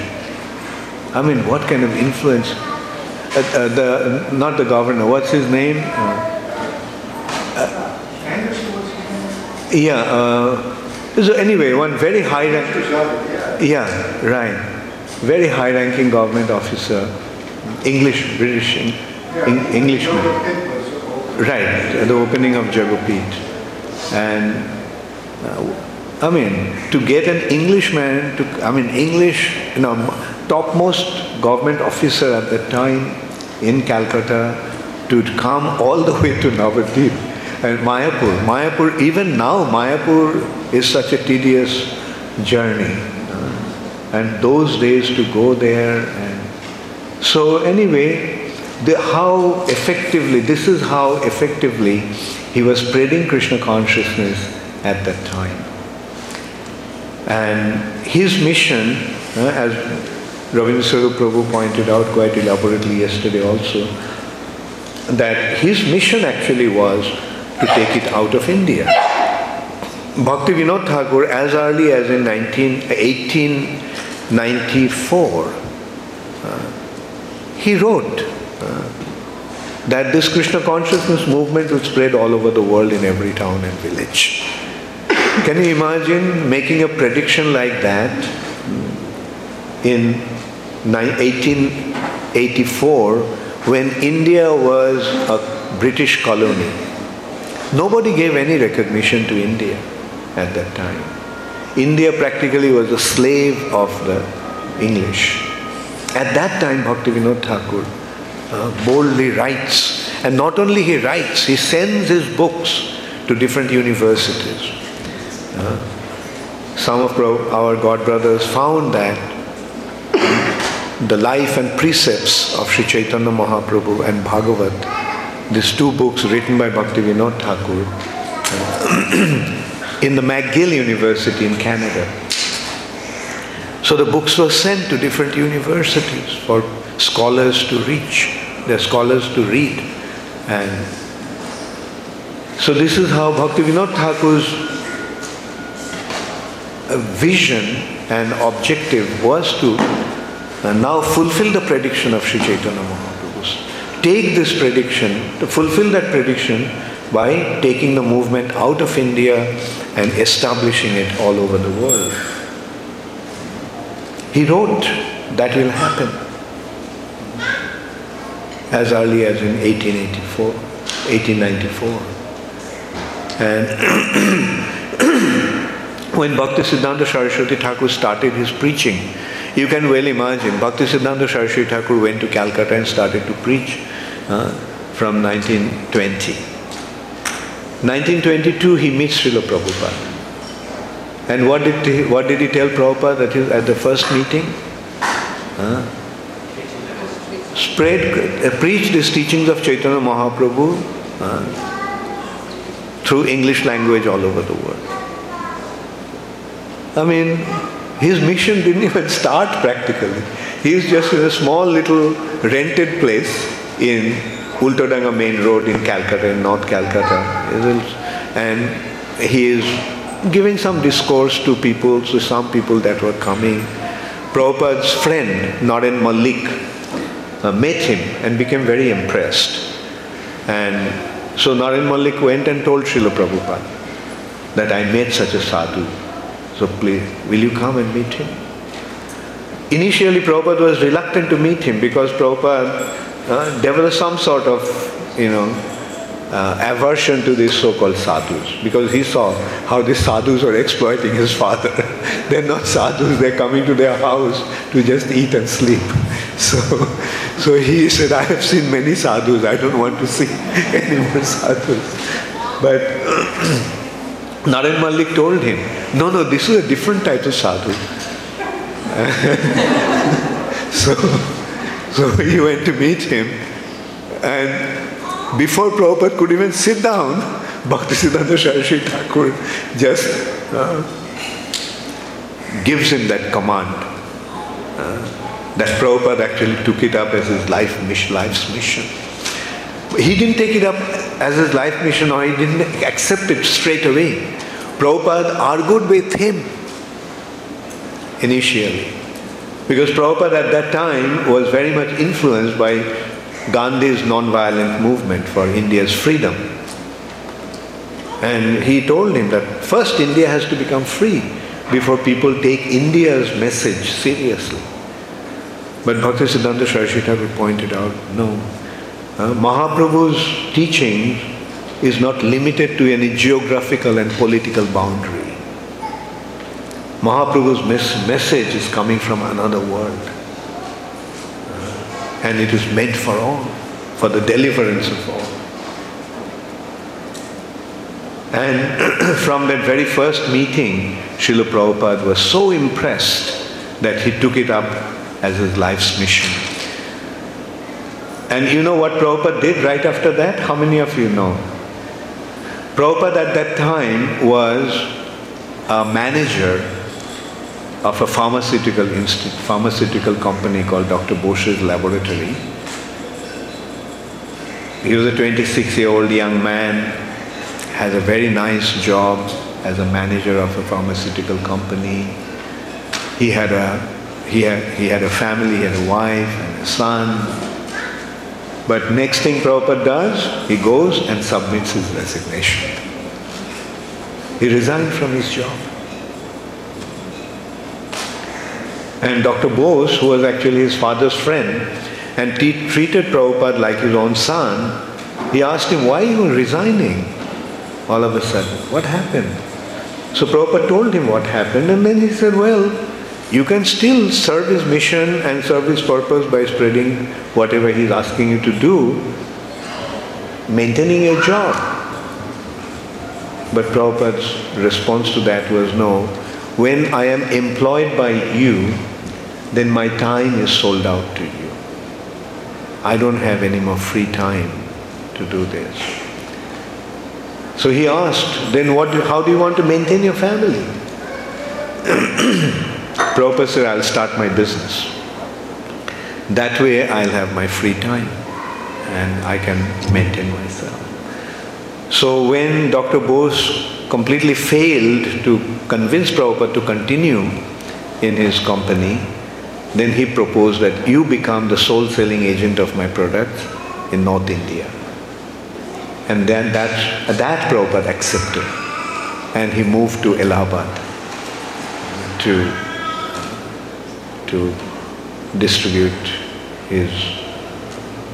I mean, what kind of influence? Uh, uh, the not the governor. What's his name? Uh, yeah. Uh, so anyway, one very high rank. Yeah, right. Very high-ranking government officer, English, British, Eng- Eng- Englishman. Right, the opening of Yogapith. And uh, I mean, to get an Englishman, to, I mean, English, you know, topmost government officer at that time in Calcutta to come all the way to Navadip and Mayapur. Mayapur, even now, Mayapur is such a tedious journey. Uh, and those days to go there and so anyway, the, how effectively, this is how effectively he was spreading Krishna consciousness at that time. And his mission, uh, as Ravindra Prabhu pointed out quite elaborately yesterday also, that his mission actually was to take it out of India. Bhakti Vinod Thakur, as early as in 19, 1894, uh, he wrote Uh, that this Krishna consciousness movement would spread all over the world in every town and village. Can you imagine making a prediction like that in 1884 when India was a British colony? Nobody gave any recognition to India at that time. India practically was a slave of the English. At that time, Bhaktivinoda Thakur boldly writes, and not only he writes, he sends his books to different universities. Uh, some of our God brothers found that the life and precepts of Sri Chaitanya Mahaprabhu and Bhagavat, these two books written by Bhaktivinoda Thakur, uh, in the McGill University in Canada. So the books were sent to different universities for scholars to reach, their scholars to read. And so this is how Bhaktivinoda Thakur's vision and objective was to uh, now fulfill the prediction of Sri Chaitanya Mahaprabhu. Take this prediction, to fulfill that prediction by taking the movement out of India and establishing it all over the world. He wrote that will happen as early as in 1884, 1894. And when Bhakti Siddhanta Saraswati Thakur started his preaching, you can well imagine, Bhakti Siddhanta Saraswati Thakur went to Calcutta and started to preach uh, from 1920. 1922 he meets Srila Prabhupada. And what did he, what did he tell Prabhupada that is at the first meeting? Uh, spread, uh, preach these teachings of Chaitanya Mahaprabhu uh, through English language all over the world. I mean, his mission didn't even start practically. He is just in a small little rented place in Ultodanga main road in Calcutta, in North Calcutta. And he is giving some discourse to people, to some people that were coming. Prabhupada's friend, Naren Malik, uh, met him and became very impressed. And so Naren Malik went and told Srila Prabhupada that I met such a sadhu. So please, will you come and meet him? Initially, Prabhupada was reluctant to meet him because Prabhupada uh, developed some sort of, you know, uh, aversion to these so-called sadhus because he saw how these sadhus were exploiting his father. they're not sadhus, they're coming to their house to just eat and sleep. So, so he said, I have seen many sadhus, I don't want to see any more sadhus. But Naren Malik told him, no, no, this is a different type of sadhu. so, so he went to meet him and before Prabhupada could even sit down, Bhaktisiddhanta Saraswati Thakur just uh, gives him that command. Uh, that Prabhupada actually took it up as his life mission, life's mission. He didn't take it up as his life mission or he didn't accept it straight away. Prabhupada argued with him initially. Because Prabhupada at that time was very much influenced by Gandhi's non-violent movement for India's freedom. And he told him that first India has to become free before people take India's message seriously. But Bhaktisiddhanta Saraswati Thakur pointed out, no, uh, Mahaprabhu's teaching is not limited to any geographical and political boundary. Mahaprabhu's mes- message is coming from another world. Uh, and it is meant for all, for the deliverance of all. And from that very first meeting, Srila Prabhupada was so impressed that he took it up as his life's mission. And you know what Prabhupada did right after that? How many of you know? Prabhupada at that time was a manager of a pharmaceutical institute, pharmaceutical company called Dr. Bose's Laboratory. He was a 26-year-old young man, has a very nice job as a manager of a pharmaceutical company. He had a he had, he had a family, he had a wife and a son. But next thing Prabhupada does, he goes and submits his resignation. He resigned from his job. And Dr. Bose, who was actually his father's friend and t- treated Prabhupada like his own son, he asked him, Why are you resigning all of a sudden? What happened? So Prabhupada told him what happened, and then he said, Well, you can still serve his mission and serve his purpose by spreading whatever he's asking you to do, maintaining your job. But Prabhupada's response to that was no. When I am employed by you, then my time is sold out to you. I don't have any more free time to do this. So he asked, then what, how do you want to maintain your family? Said, I'll start my business. That way I'll have my free time and I can maintain myself. So when Dr. Bose completely failed to convince Prabhupada to continue in his company, then he proposed that you become the sole selling agent of my products in North India. And then that, that Prabhupada accepted. And he moved to Allahabad to, to distribute his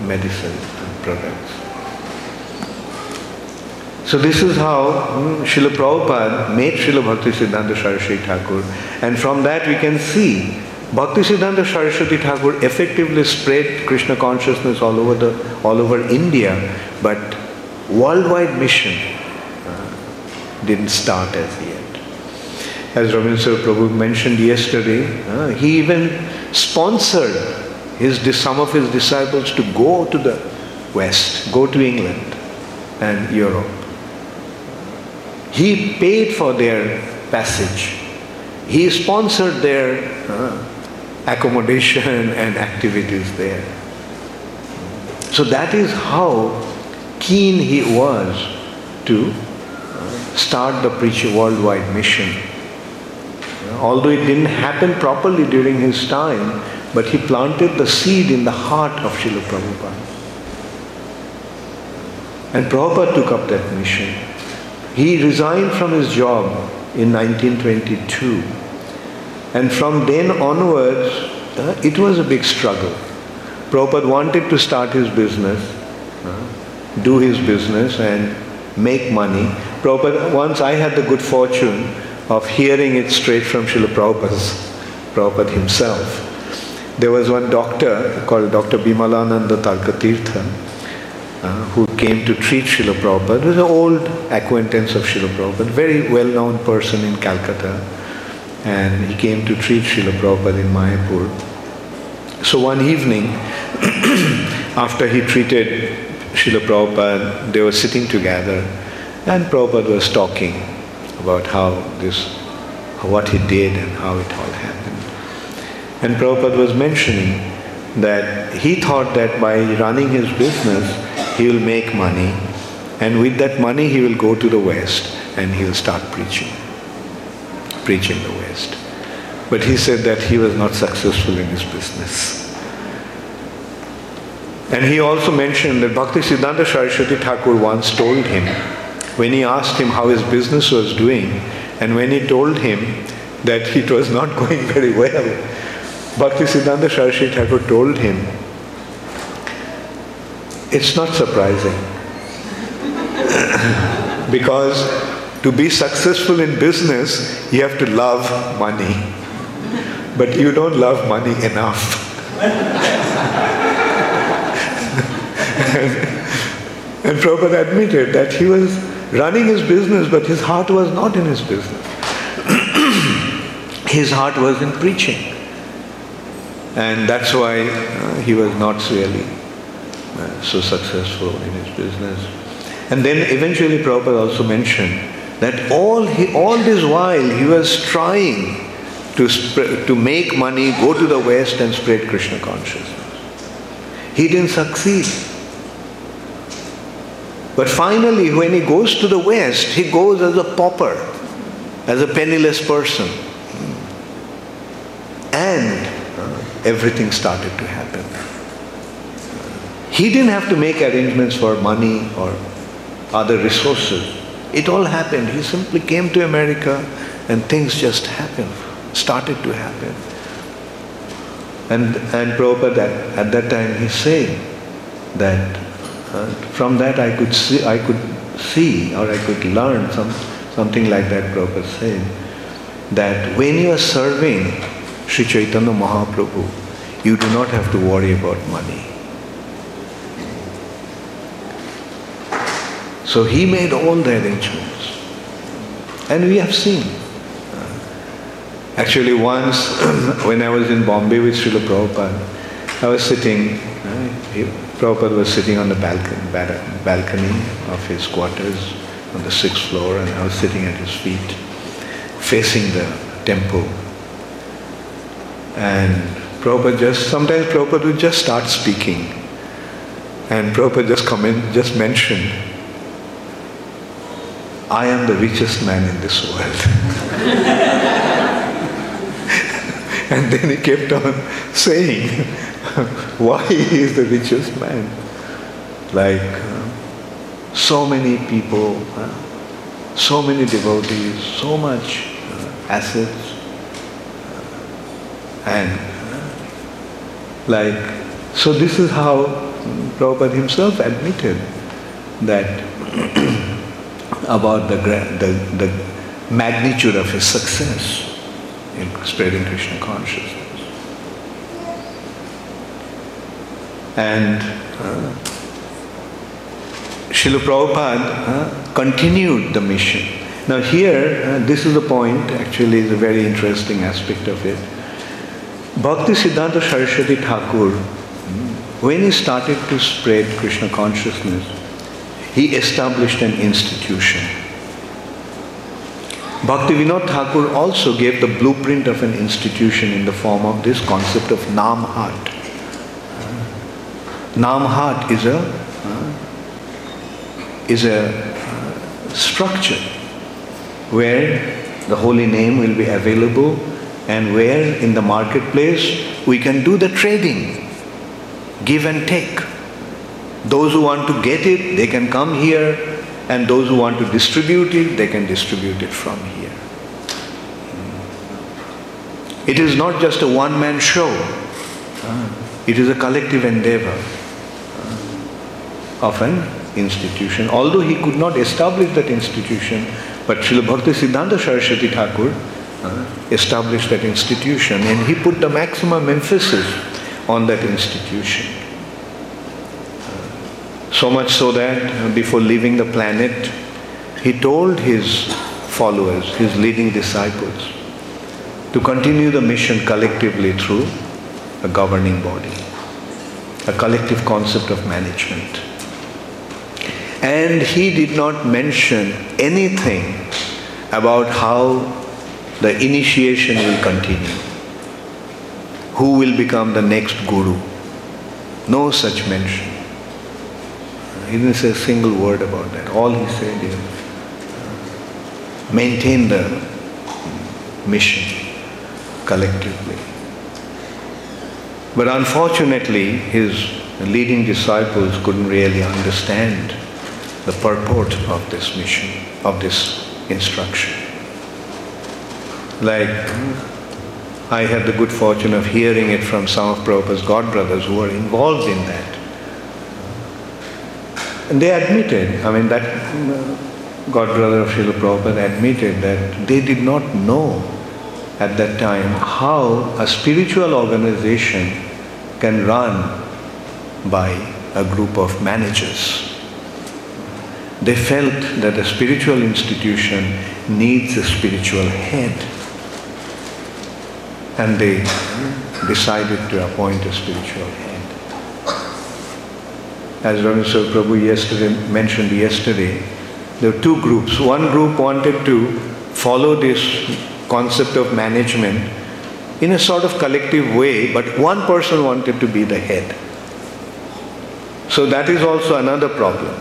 medicine and products. So this is how hmm, Srila Prabhupada made Srila Bhakti Siddhanta Saraswati Thakur. And from that we can see Bhakti Siddhanta Saraswati Thakur effectively spread Krishna consciousness all over, the, all over India, but worldwide mission uh, didn't start as yet. As Ravindra Prabhu mentioned yesterday, uh, he even sponsored his, some of his disciples to go to the West, go to England and Europe. He paid for their passage. He sponsored their uh, accommodation and activities there. So that is how keen he was to uh, start the preacher worldwide mission. Although it didn't happen properly during his time, but he planted the seed in the heart of Srila Prabhupada. And Prabhupada took up that mission. He resigned from his job in 1922. And from then onwards, uh, it was a big struggle. Prabhupada wanted to start his business, uh, do his business and make money. Prabhupada, once I had the good fortune of hearing it straight from Srila Prabhupada himself. There was one doctor called Dr. Bimalananda Tarkatirtha uh, who came to treat Srila Prabhupada. He was an old acquaintance of Srila Prabhupada, very well-known person in Calcutta. And he came to treat Srila Prabhupada in Mayapur. So one evening, after he treated Srila Prabhupada, they were sitting together and Prabhupada was talking about how this, what he did and how it all happened. And Prabhupada was mentioning that he thought that by running his business, he will make money, and with that money, he will go to the West and he will start preaching, preach in the West. But he said that he was not successful in his business. And he also mentioned that Bhakti Siddhanta Saraswati Thakur once told him, when he asked him how his business was doing, and when he told him that it was not going very well, Bhakti Siddhanta Saraswati Thakur told him, it's not surprising. because to be successful in business, you have to love money. But you don't love money enough. and Prabhupada admitted that he was running his business, but his heart was not in his business. his heart was in preaching. And that's why uh, he was not really uh, so successful in his business. And then eventually Prabhupada also mentioned that all, he, all this while he was trying to, to make money, go to the West and spread Krishna consciousness. He didn't succeed. But finally, when he goes to the West, he goes as a pauper, as a penniless person. And uh, everything started to happen. He didn't have to make arrangements for money or other resources. It all happened. He simply came to America and things just happened, started to happen. And, and Prabhupada at, at that time he said that uh, from that I could see, I could see or I could learn some, something like that Prabhupada said that when you are serving Sri Chaitanya Mahaprabhu, you do not have to worry about money. So he made all the arrangements. And we have seen. Actually, once when I was in Bombay with Srila Prabhupada, I was sitting, Prabhupada was sitting on the balcony, of his quarters on the sixth floor, and I was sitting at his feet, facing the temple. And Prabhupada just, sometimes Prabhupada would just start speaking. And Prabhupada just come in, just mentioned, I am the richest man in this world. And then he kept on saying why he is the richest man. Like uh, so many people, uh, so many devotees, so much uh, assets, and like, so this is how Prabhupada himself admitted that about the, the, the magnitude of his success in spreading Krishna consciousness. And uh, Prabhupada uh, continued the mission. Now here, uh, this is the point, actually is a very interesting aspect of it. Bhakti Siddhanta Saraswati Thakur, when he started to spread Krishna consciousness, he established an institution Bhaktivinoda Thakur also gave the blueprint of an institution in the form of this concept of Namhat. Namhat is a uh, is a uh, structure where the holy name will be available and where in the marketplace we can do the trading, give and take. Those who want to get it, they can come here and those who want to distribute it, they can distribute it from here. It is not just a one man show, it is a collective endeavor of an institution. Although he could not establish that institution, but Srila Bhakti Siddhanta Saraswati Thakur uh, established that institution and he put the maximum emphasis on that institution. Uh, so much so that uh, before leaving the planet, he told his followers, his leading disciples, to continue the mission collectively through a governing body, a collective concept of management. And he did not mention anything about how the initiation will continue, who will become the next guru. No such mention. He didn't say a single word about that. All he said is maintain the mission collectively. But unfortunately, his leading disciples couldn't really understand the purport of this mission, of this instruction. Like, I had the good fortune of hearing it from some of Prabhupada's godbrothers who were involved in that. And they admitted, I mean, that godbrother of Srila Prabhupada admitted that they did not know at that time how a spiritual organization can run by a group of managers. They felt that a spiritual institution needs a spiritual head. And they decided to appoint a spiritual head. as Rameswar Prabhu yesterday mentioned yesterday, there were two groups. One group wanted to follow this concept of management in a sort of collective way, but one person wanted to be the head. So that is also another problem.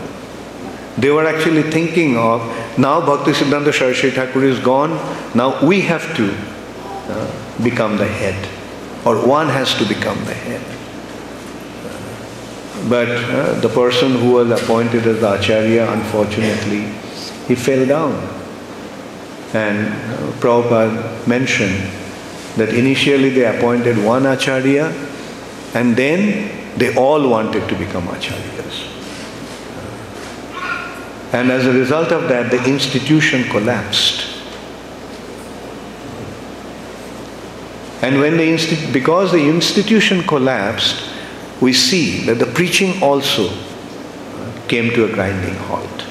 They were actually thinking of now Bhakti Siddhanta Saraswati Thakur is gone, now we have to uh, become the head, or one has to become the head. But uh, the person who was appointed as the Acharya, unfortunately, he fell down. And uh, Prabhupada mentioned that initially they appointed one Acharya and then they all wanted to become Acharyas. And as a result of that, the institution collapsed. And when the insti- because the institution collapsed, we see that the preaching also came to a grinding halt.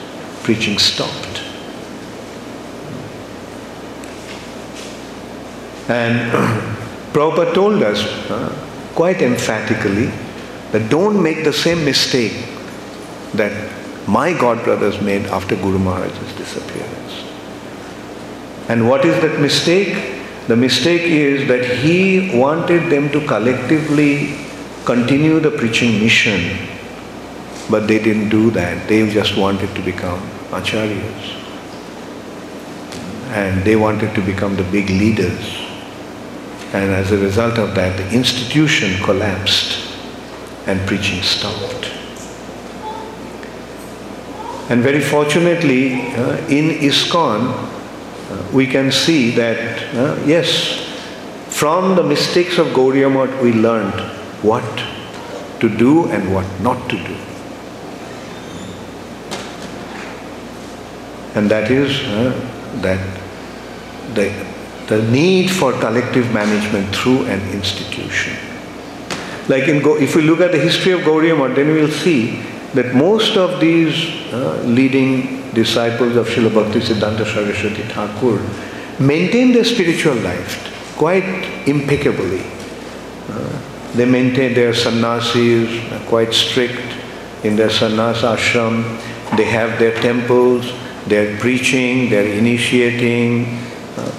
Preaching stopped. And Prabhupada told us uh, quite emphatically that don't make the same mistake that my god brothers made after Guru Maharaj's disappearance. And what is that mistake? The mistake is that he wanted them to collectively continue the preaching mission, but they didn't do that. They just wanted to become acharyas. And they wanted to become the big leaders. And as a result of that, the institution collapsed and preaching stopped. And very fortunately, uh, in ISKCON, uh, we can see that, uh, yes, from the mistakes of Gaudiya we learned what to do and what not to do. And that is uh, that the, the need for collective management through an institution. Like in if we look at the history of Gaudiya then we will see that most of these uh, leading disciples of Srila Bhakti Siddhanta Saraswati Thakur maintained their spiritual life quite impeccably. Uh, they maintain their sannyasis, quite strict in their sannyas ashram. They have their temples, they're preaching, they're initiating. Uh,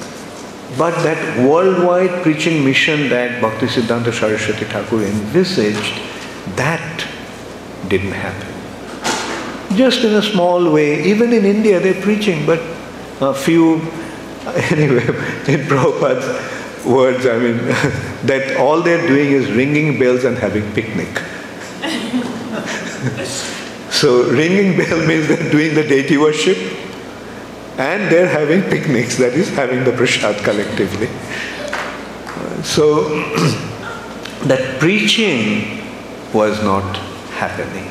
but that worldwide preaching mission that Bhakti Siddhanta Saraswati Thakur envisaged, that didn't happen. Just in a small way, even in India they're preaching, but a few, anyway, in Prabhupada's words, I mean, that all they're doing is ringing bells and having picnic. so ringing bell means they're doing the deity worship and they're having picnics, that is having the prasad collectively. So that preaching was not happening.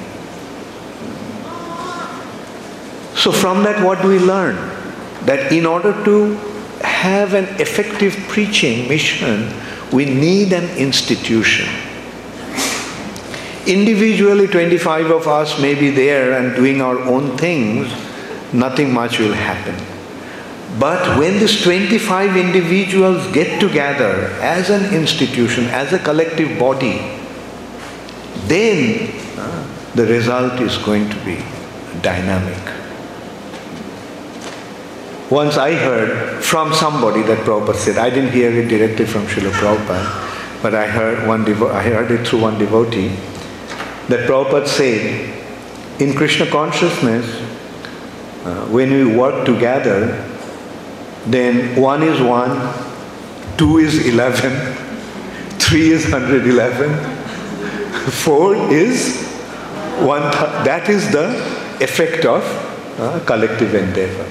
So from that what do we learn? That in order to have an effective preaching mission, we need an institution. Individually, 25 of us may be there and doing our own things, nothing much will happen. But when these 25 individuals get together as an institution, as a collective body, then the result is going to be dynamic. Once I heard from somebody that Prabhupada said, I didn't hear it directly from Srila Prabhupada, but I heard, one devo- I heard it through one devotee, that Prabhupada said, in Krishna consciousness, uh, when we work together, then one is one, two is eleven, three is 111, four is one, th- that is the effect of uh, collective endeavor.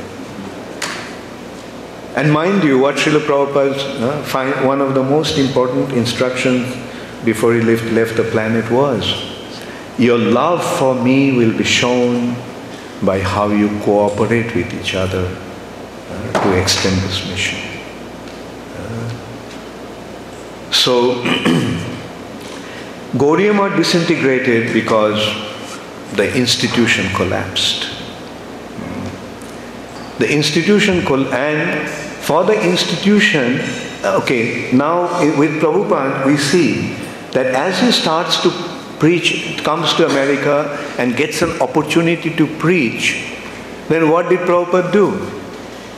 And mind you, what Srila Prabhupada's uh, one of the most important instructions before he left, left the planet was your love for me will be shown by how you cooperate with each other uh, to extend this mission. Uh, so, Gaudiya Math disintegrated because the institution collapsed. The institution col- and for the institution, okay, now with Prabhupada we see that as he starts to preach, comes to America and gets an opportunity to preach, then what did Prabhupada do?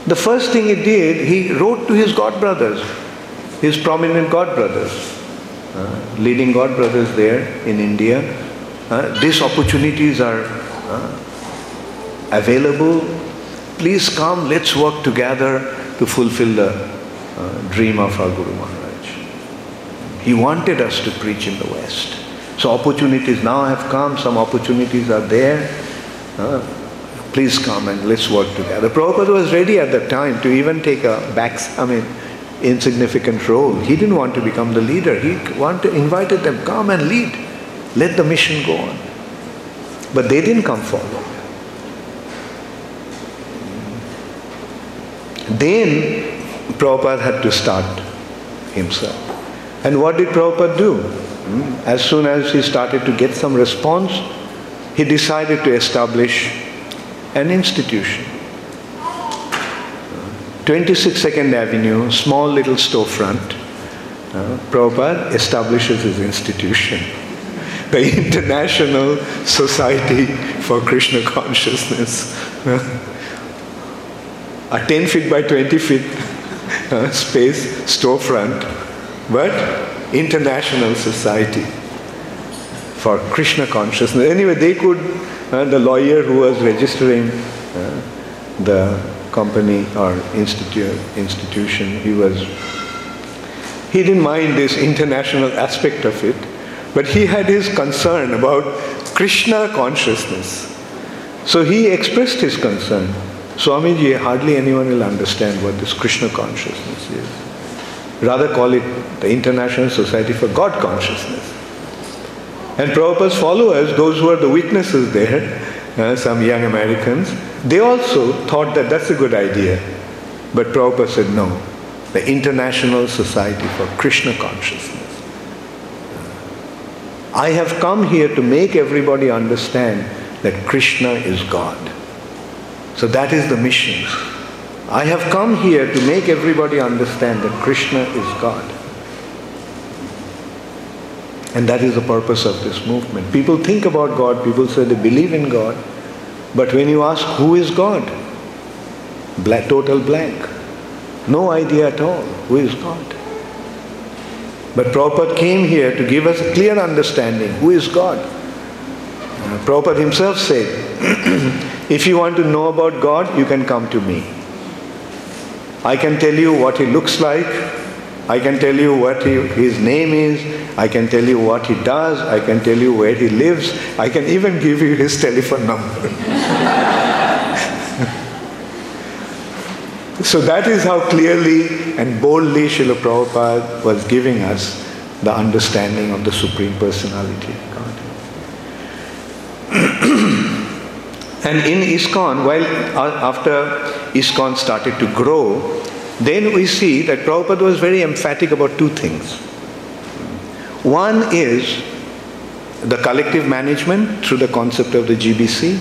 The first thing he did, he wrote to his god brothers, his prominent god brothers, uh, leading god brothers there in India. These opportunities are uh, available. Please come, let's work together to fulfill the uh, dream of our Guru Maharaj. He wanted us to preach in the West. So opportunities now have come, some opportunities are there. Please come and let's work together. Prabhupada was ready at that time to even take a back, I mean, insignificant role. He didn't want to become the leader. He wanted, invited them, come and lead. Let the mission go on. But they didn't come forward. Then Prabhupada had to start himself. And what did Prabhupada do? Hmm? As soon as he started to get some response, he decided to establish an institution. 26 Second Avenue, small little storefront. Uh, Prabhupada establishes his institution, the International Society for Krishna Consciousness. a 10 feet by 20 feet uh, space, storefront, but International Society for Krishna Consciousness. Anyway, they could, uh, the lawyer who was registering uh, the company or institution, he was, he didn't mind this international aspect of it, but he had his concern about Krishna consciousness. So he expressed his concern. Swamiji, hardly anyone will understand what this Krishna consciousness is. Rather call it the International Society for God Consciousness. And Prabhupada's followers, those who are the witnesses there, uh, some young Americans, they also thought that that's a good idea. But Prabhupada said no. The International Society for Krishna Consciousness. I have come here to make everybody understand that Krishna is God. So that is the mission. I have come here to make everybody understand that Krishna is God. And that is the purpose of this movement. People think about God, people say they believe in God, but when you ask who is God, total blank. No idea at all who is God. But Prabhupada came here to give us a clear understanding who is God. Uh, Prabhupada himself said, if you want to know about God, you can come to me. I can tell you what he looks like, I can tell you what he, his name is, I can tell you what he does, I can tell you where he lives, I can even give you his telephone number. so that is how clearly and boldly Srila Prabhupada was giving us the understanding of the Supreme Personality of God. and in ISKCON, while after ISKCON started to grow, then we see that Prabhupada was very emphatic about two things. One is the collective management through the concept of the GBC.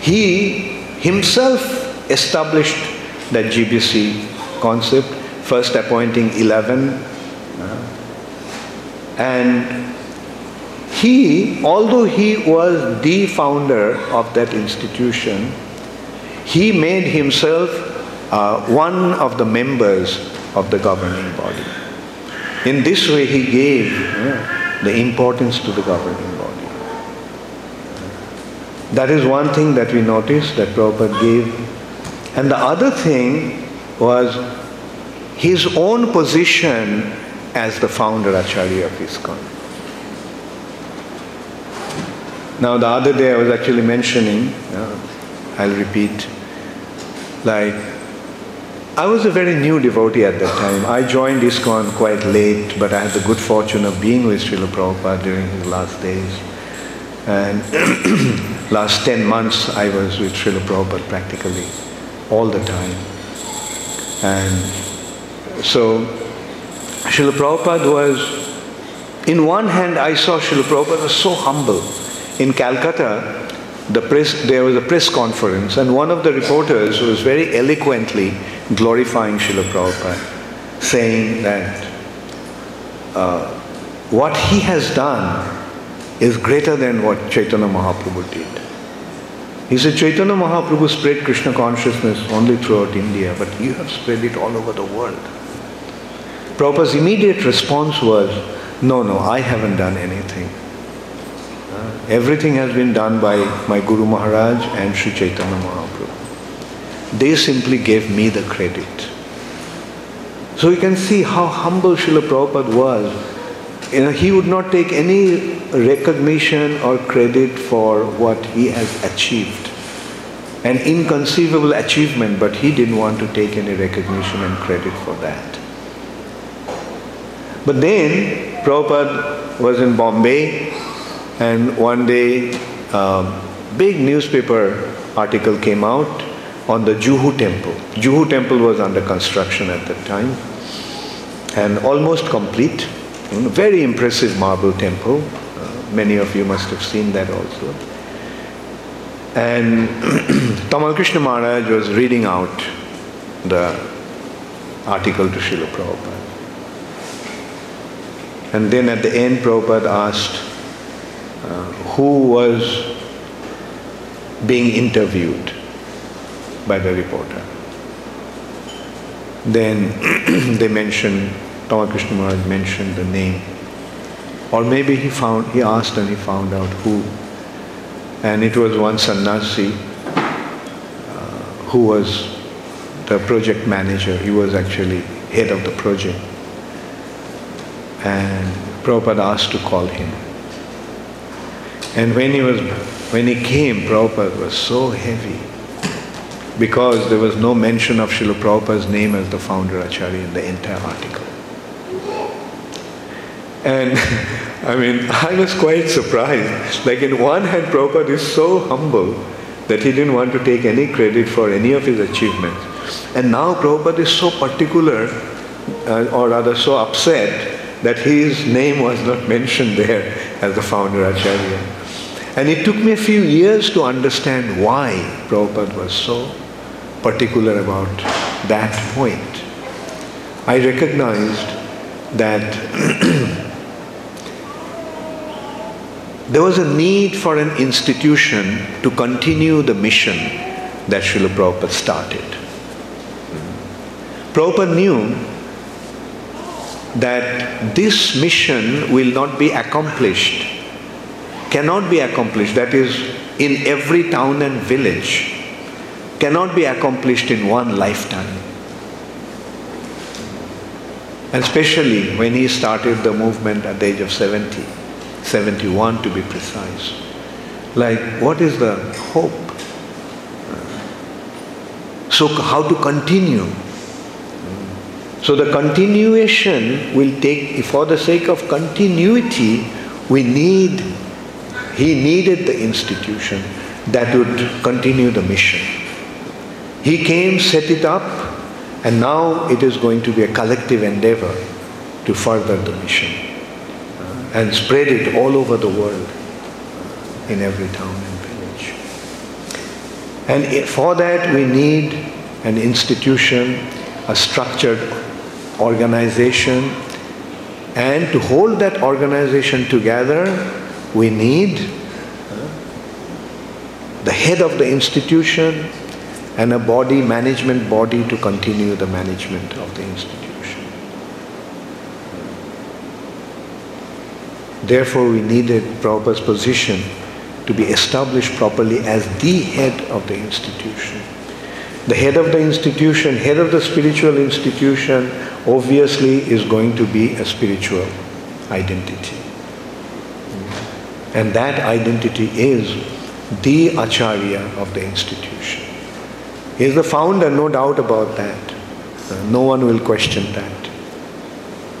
He himself established that GBC concept, first appointing 11. And he, although he was the founder of that institution, he made himself uh, one of the members of the governing body. In this way, he gave uh, the importance to the governing body. That is one thing that we noticed that Prabhupada gave. And the other thing was his own position as the founder Acharya of ISKCON. Now, the other day I was actually mentioning, uh, I'll repeat, like, I was a very new devotee at that time. I joined ISKCON quite late, but I had the good fortune of being with Srila Prabhupada during his last days. And last 10 months I was with Srila Prabhupada practically all the time. And so Srila Prabhupada was, in one hand I saw Srila Prabhupada was so humble. In Calcutta, the press, there was a press conference, and one of the reporters was very eloquently glorifying Srila Prabhupada, saying that uh, what he has done is greater than what Chaitanya Mahaprabhu did. He said, Chaitanya Mahaprabhu spread Krishna consciousness only throughout India, but you have spread it all over the world. Prabhupada's immediate response was, no, no, I haven't done anything. Uh, everything has been done by my Guru Maharaj and Sri Chaitanya Mahaprabhu. They simply gave me the credit. So you can see how humble Srila Prabhupada was. You know, he would not take any recognition or credit for what he has achieved. An inconceivable achievement, but he didn't want to take any recognition and credit for that. But then Prabhupada was in Bombay and one day a big newspaper article came out on the Juhu temple. Juhu temple was under construction at that time and almost complete. Very impressive marble temple. Uh, many of you must have seen that also. And Tamal Krishna Maharaj was reading out the article to Srila Prabhupada. And then at the end, Prabhupada asked uh, who was being interviewed by the reporter. Then they mentioned, Krishna Maharaj mentioned the name. Or maybe he found, he asked and he found out who. And it was one sannyasi uh, who was the project manager. He was actually head of the project. And Prabhupada asked to call him. And when he was when he came, Prabhupada was so heavy because there was no mention of Srila Prabhupada's name as the founder Acharya in the entire article. And I mean, I was quite surprised. Like, in one hand, Prabhupada is so humble that he didn't want to take any credit for any of his achievements. And now Prabhupada is so particular, uh, or rather so upset, that his name was not mentioned there as the founder Acharya. And it took me a few years to understand why Prabhupada was so particular about that point. I recognized that there was a need for an institution to continue the mission that Srila Prabhupada started. Prabhupada knew that this mission will not be accomplished, cannot be accomplished, that is, in every town and village, cannot be accomplished in one lifetime. And especially when he started the movement at the age of 70, 71 to be precise. Like, what is the hope? So, how to continue? So the continuation will take, for the sake of continuity, we need, he needed the institution that would continue the mission. He came, set it up, and now it is going to be a collective endeavor to further the mission and spread it all over the world in every town and village. And for that we need an institution, a structured organization. And to hold that organization together, we need uh, the head of the institution and a body, management body to continue the management of the institution. Therefore, we needed Prabhupada's position to be established properly as the head of the institution. The head of the institution, head of the spiritual institution, obviously is going to be a spiritual identity. And that identity is the Acharya of the institution. He is the founder, no doubt about that. Uh, no one will question that.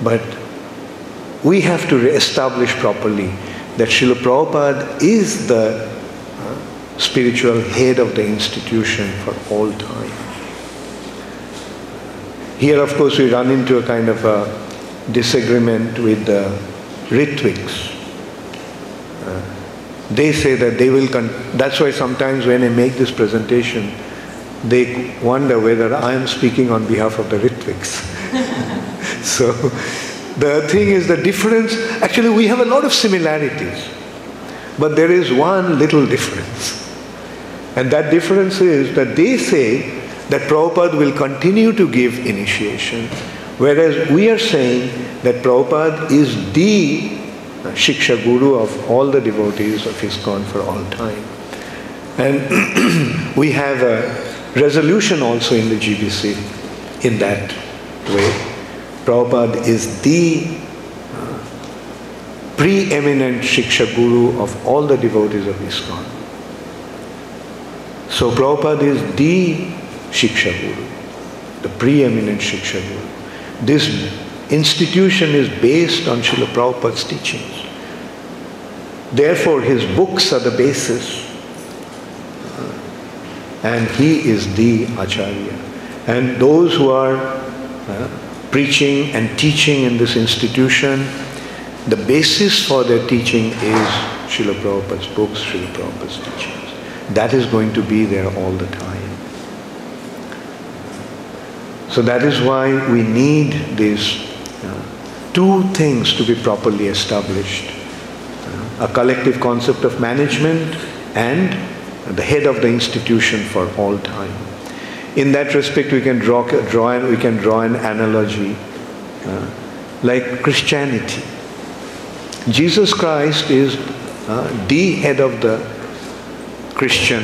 But we have to re-establish properly that Srila Prabhupada is the uh, spiritual head of the institution for all time. Here, of course, we run into a kind of a disagreement with the Ritviks. Uh, they say that they will, con- that's why sometimes when I make this presentation, they wonder whether I am speaking on behalf of the Ritviks. so the thing is the difference. Actually, we have a lot of similarities, but there is one little difference. And that difference is that they say that Prabhupada will continue to give initiation, whereas we are saying that Prabhupada is the Shiksha Guru of all the devotees of ISKCON for all time. And we have a resolution also in the GBC in that way. Prabhupada is the preeminent Shiksha Guru of all the devotees of ISKCON. So Prabhupada is the Shiksha Guru, the preeminent Shiksha Guru. This institution is based on Srila Prabhupada's teachings. Therefore, his books are the basis. And he is the Acharya. And those who are uh, preaching and teaching in this institution, the basis for their teaching is Srila Prabhupada's books, Srila Prabhupada's teachings. That is going to be there all the time. So that is why we need these uh, two things to be properly established. Uh, a collective concept of management and the head of the institution for all time. In that respect, we can draw, draw an, we can draw an analogy uh, like Christianity. Jesus Christ is uh, the head of the Christian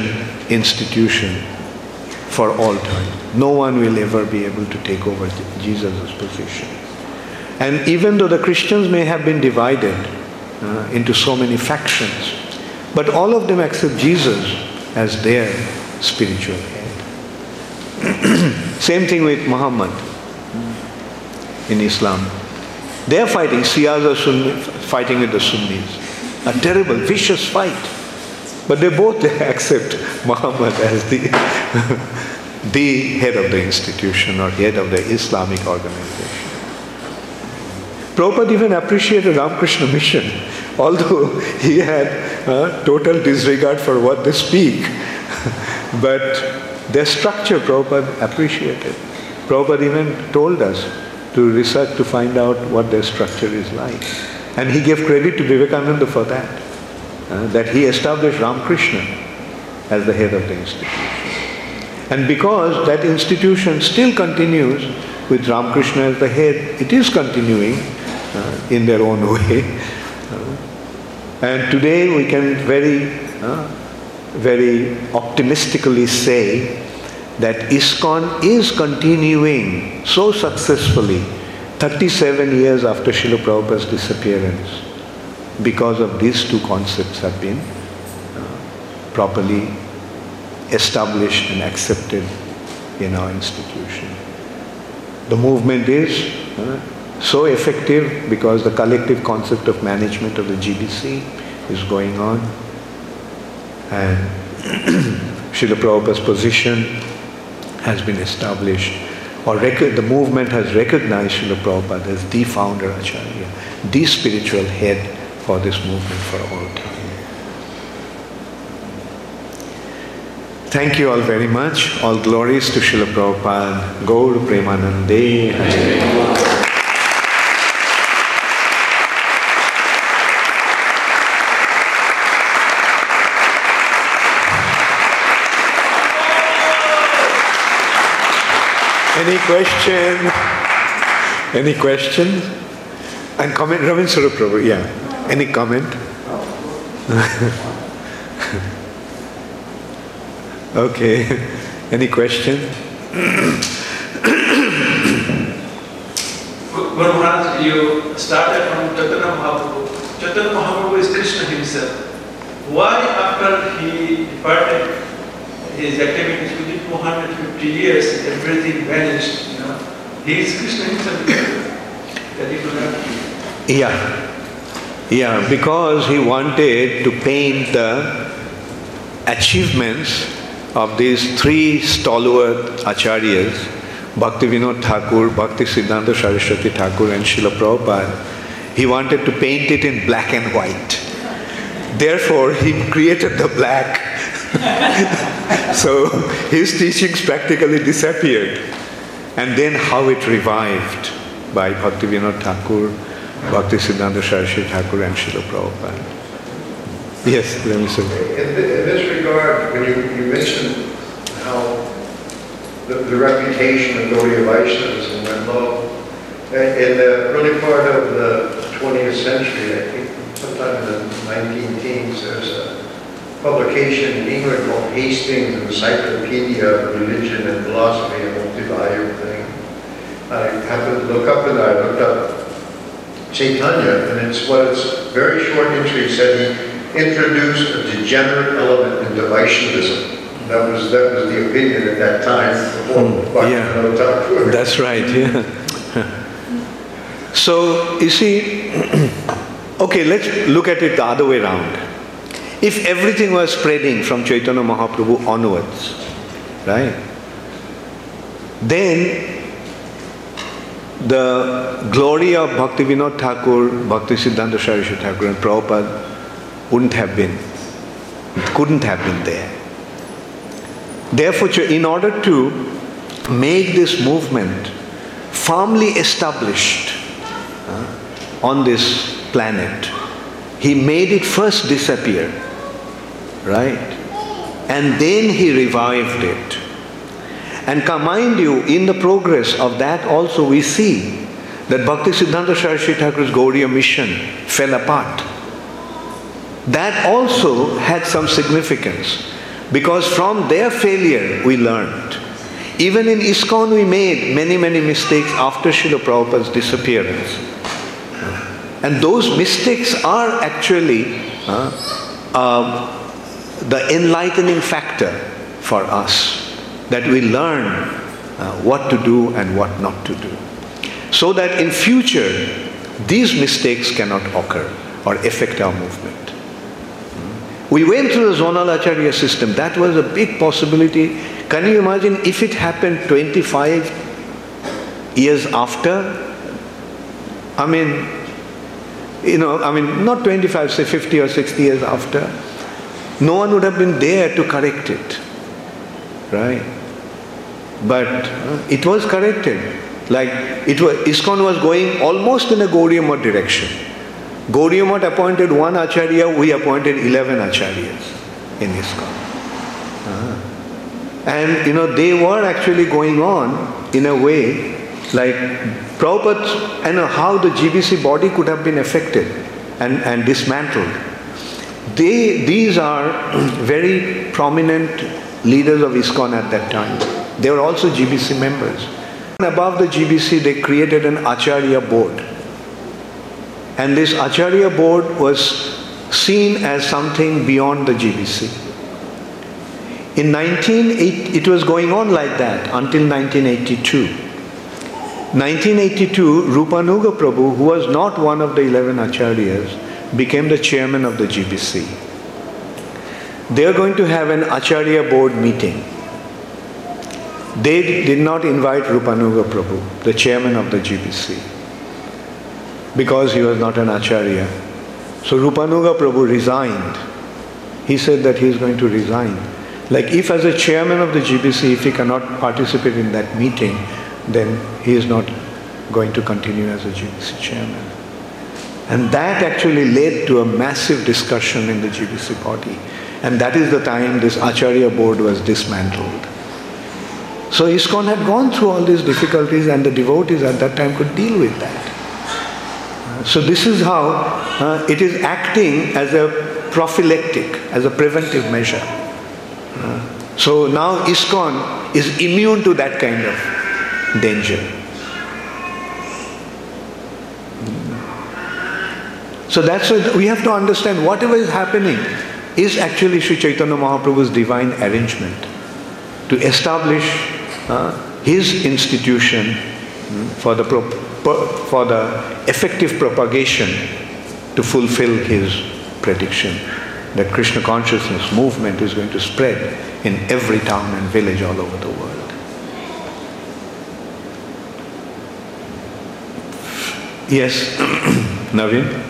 institution for all time. No one will ever be able to take over Jesus' position. And even though the Christians may have been divided uh, into so many factions, but all of them accept Jesus as their spiritual. Same thing with Muhammad in Islam. They are fighting, Shias are Sunni, fighting with the Sunnis. A terrible, vicious fight. But they both accept Muhammad as the, the head of the institution or head of the Islamic organization. Prabhupada even appreciated Ramakrishna mission, although he had uh, total disregard for what they speak. but their structure, Prabhupada appreciated. Prabhupada even told us to research to find out what their structure is like. And he gave credit to Vivekananda for that uh, that he established Ramakrishna as the head of the institution. And because that institution still continues with Ramakrishna as the head, it is continuing uh, in their own way. Uh, and today we can very, uh, very optimistically say that ISKCON is continuing so successfully 37 years after Srila Prabhupada's disappearance because of these two concepts have been uh, properly established and accepted in our institution. The movement is uh, so effective because the collective concept of management of the GBC is going on and Srila Prabhupada's position has been established or the movement has recognized Srila Prabhupada as the founder Acharya, the spiritual head for this movement for all time. Thank you all very much. All glories to Srila Prabhupada. Gaur Premanande. Any question? Any question? And comment, Ravin Prabhu, yeah. Any comment? okay. Any question? Guru Maharaj, you started from Chaitanya Mahaprabhu. Chaitanya Mahaprabhu is Krishna himself. Why after he departed his activities within 250 years, everything vanished, you know? He is Krishna himself. that he could have. Yeah. Yeah, because he wanted to paint the achievements of these three stalwart acharyas, Bhakti Vinod Thakur, Bhakti Siddhanta Saraswati Thakur and Srila Prabhupada. He wanted to paint it in black and white. Therefore, he created the black. so his teachings practically disappeared. And then how it revived by Bhaktivinoda Thakur, Bhakti Siddhanta Saraswati Thakur and Srila Prabhupada. Yes, let me say. In, thi- in this regard, when you, you mentioned how the, the reputation of Gaudiya Vaishnavism went low, uh, in the early part of the 20th century, I think sometime in the 19 teens, there's a publication in England called Hastings Encyclopedia of Religion and Philosophy, a multi-volume thing. I happened to look up and I looked up Chaitanya, and it's what it's very short entry said he introduced a degenerate element into Vaishnavism. That was that was the opinion at that time before Hmm, yeah. That's right, yeah. so, you see, okay, let's look at it the other way around. If everything was spreading from Chaitanya Mahaprabhu onwards, right, then the glory of Bhaktivinoda Thakur, Bhakti Siddhanta Saraswati Thakur and Prabhupada wouldn't have been, couldn't have been there. Therefore, in order to make this movement firmly established uh, on this planet, he made it first disappear, right? And then he revived it. And mind you, in the progress of that also we see that Bhakti Siddhanta Saraswati Thakur's Gaudiya mission fell apart. That also had some significance because from their failure we learned. Even in ISKCON we made many, many mistakes after Srila Prabhupada's disappearance. And those mistakes are actually uh, uh, the enlightening factor for us that we learn uh, what to do and what not to do. So that in future, these mistakes cannot occur or affect our movement. We went through the zonal acharya system. That was a big possibility. Can you imagine if it happened 25 years after? I mean, you know, I mean, not 25, say 50 or 60 years after. No one would have been there to correct it. Right? But uh, it was corrected. Like, it was, ISKCON was going almost in a Gaudiya direction. Gaudiya appointed one Acharya, we appointed 11 Acharyas in ISKCON. Uh-huh. And, you know, they were actually going on in a way like Prabhupada, and how the GBC body could have been affected and, and dismantled. They, these are very prominent leaders of ISKCON at that time. They were also GBC members. And above the GBC, they created an Acharya board. And this Acharya board was seen as something beyond the GBC. In 1980, it was going on like that until 1982. 1982, Rupanuga Prabhu, who was not one of the 11 Acharyas, became the chairman of the GBC. They are going to have an Acharya board meeting. They did not invite Rupanuga Prabhu, the chairman of the GBC, because he was not an Acharya. So Rupanuga Prabhu resigned. He said that he is going to resign. Like if as a chairman of the GBC, if he cannot participate in that meeting, then he is not going to continue as a GBC chairman. And that actually led to a massive discussion in the GBC body. And that is the time this Acharya board was dismantled. So ISKCON had gone through all these difficulties and the devotees at that time could deal with that. So this is how uh, it is acting as a prophylactic, as a preventive measure. Uh, so now ISKCON is immune to that kind of danger. So that's what we have to understand whatever is happening is actually Sri Chaitanya Mahaprabhu's divine arrangement to establish uh, his institution mm, for the, pro- for the effective propagation to fulfill his prediction that Krishna consciousness movement is going to spread in every town and village all over the world. Yes, Navin?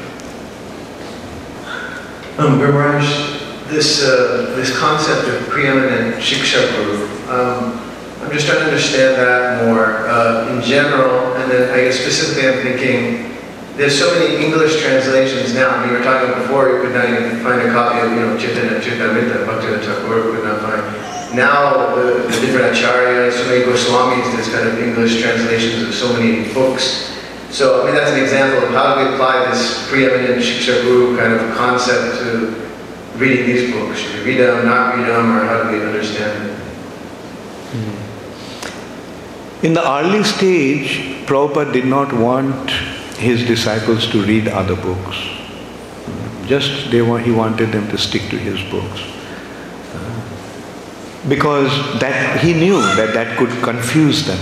Um, this, uh, this concept of preeminent Shiksha Guru, um, I'm just trying to understand that more uh, in general, and then I guess specifically I'm thinking, there's so many English translations now. I mean, we were talking before, you could not even find a copy of, you know, Chaitanya Charitamrita, Bhaktivinoda Thakur could not find. Now, the, the different acharyas, so many Goswamis, there's kind of English translations of so many books. So, I mean, that's an example of how do we apply this preeminent Shiksha Guru kind of concept to reading these books. Should we read them, not read them, or how do we understand it? Hmm. In the early stage, Prabhupada did not want his disciples to read other books. Just they want, he wanted them to stick to his books. Because that he knew that that could confuse them.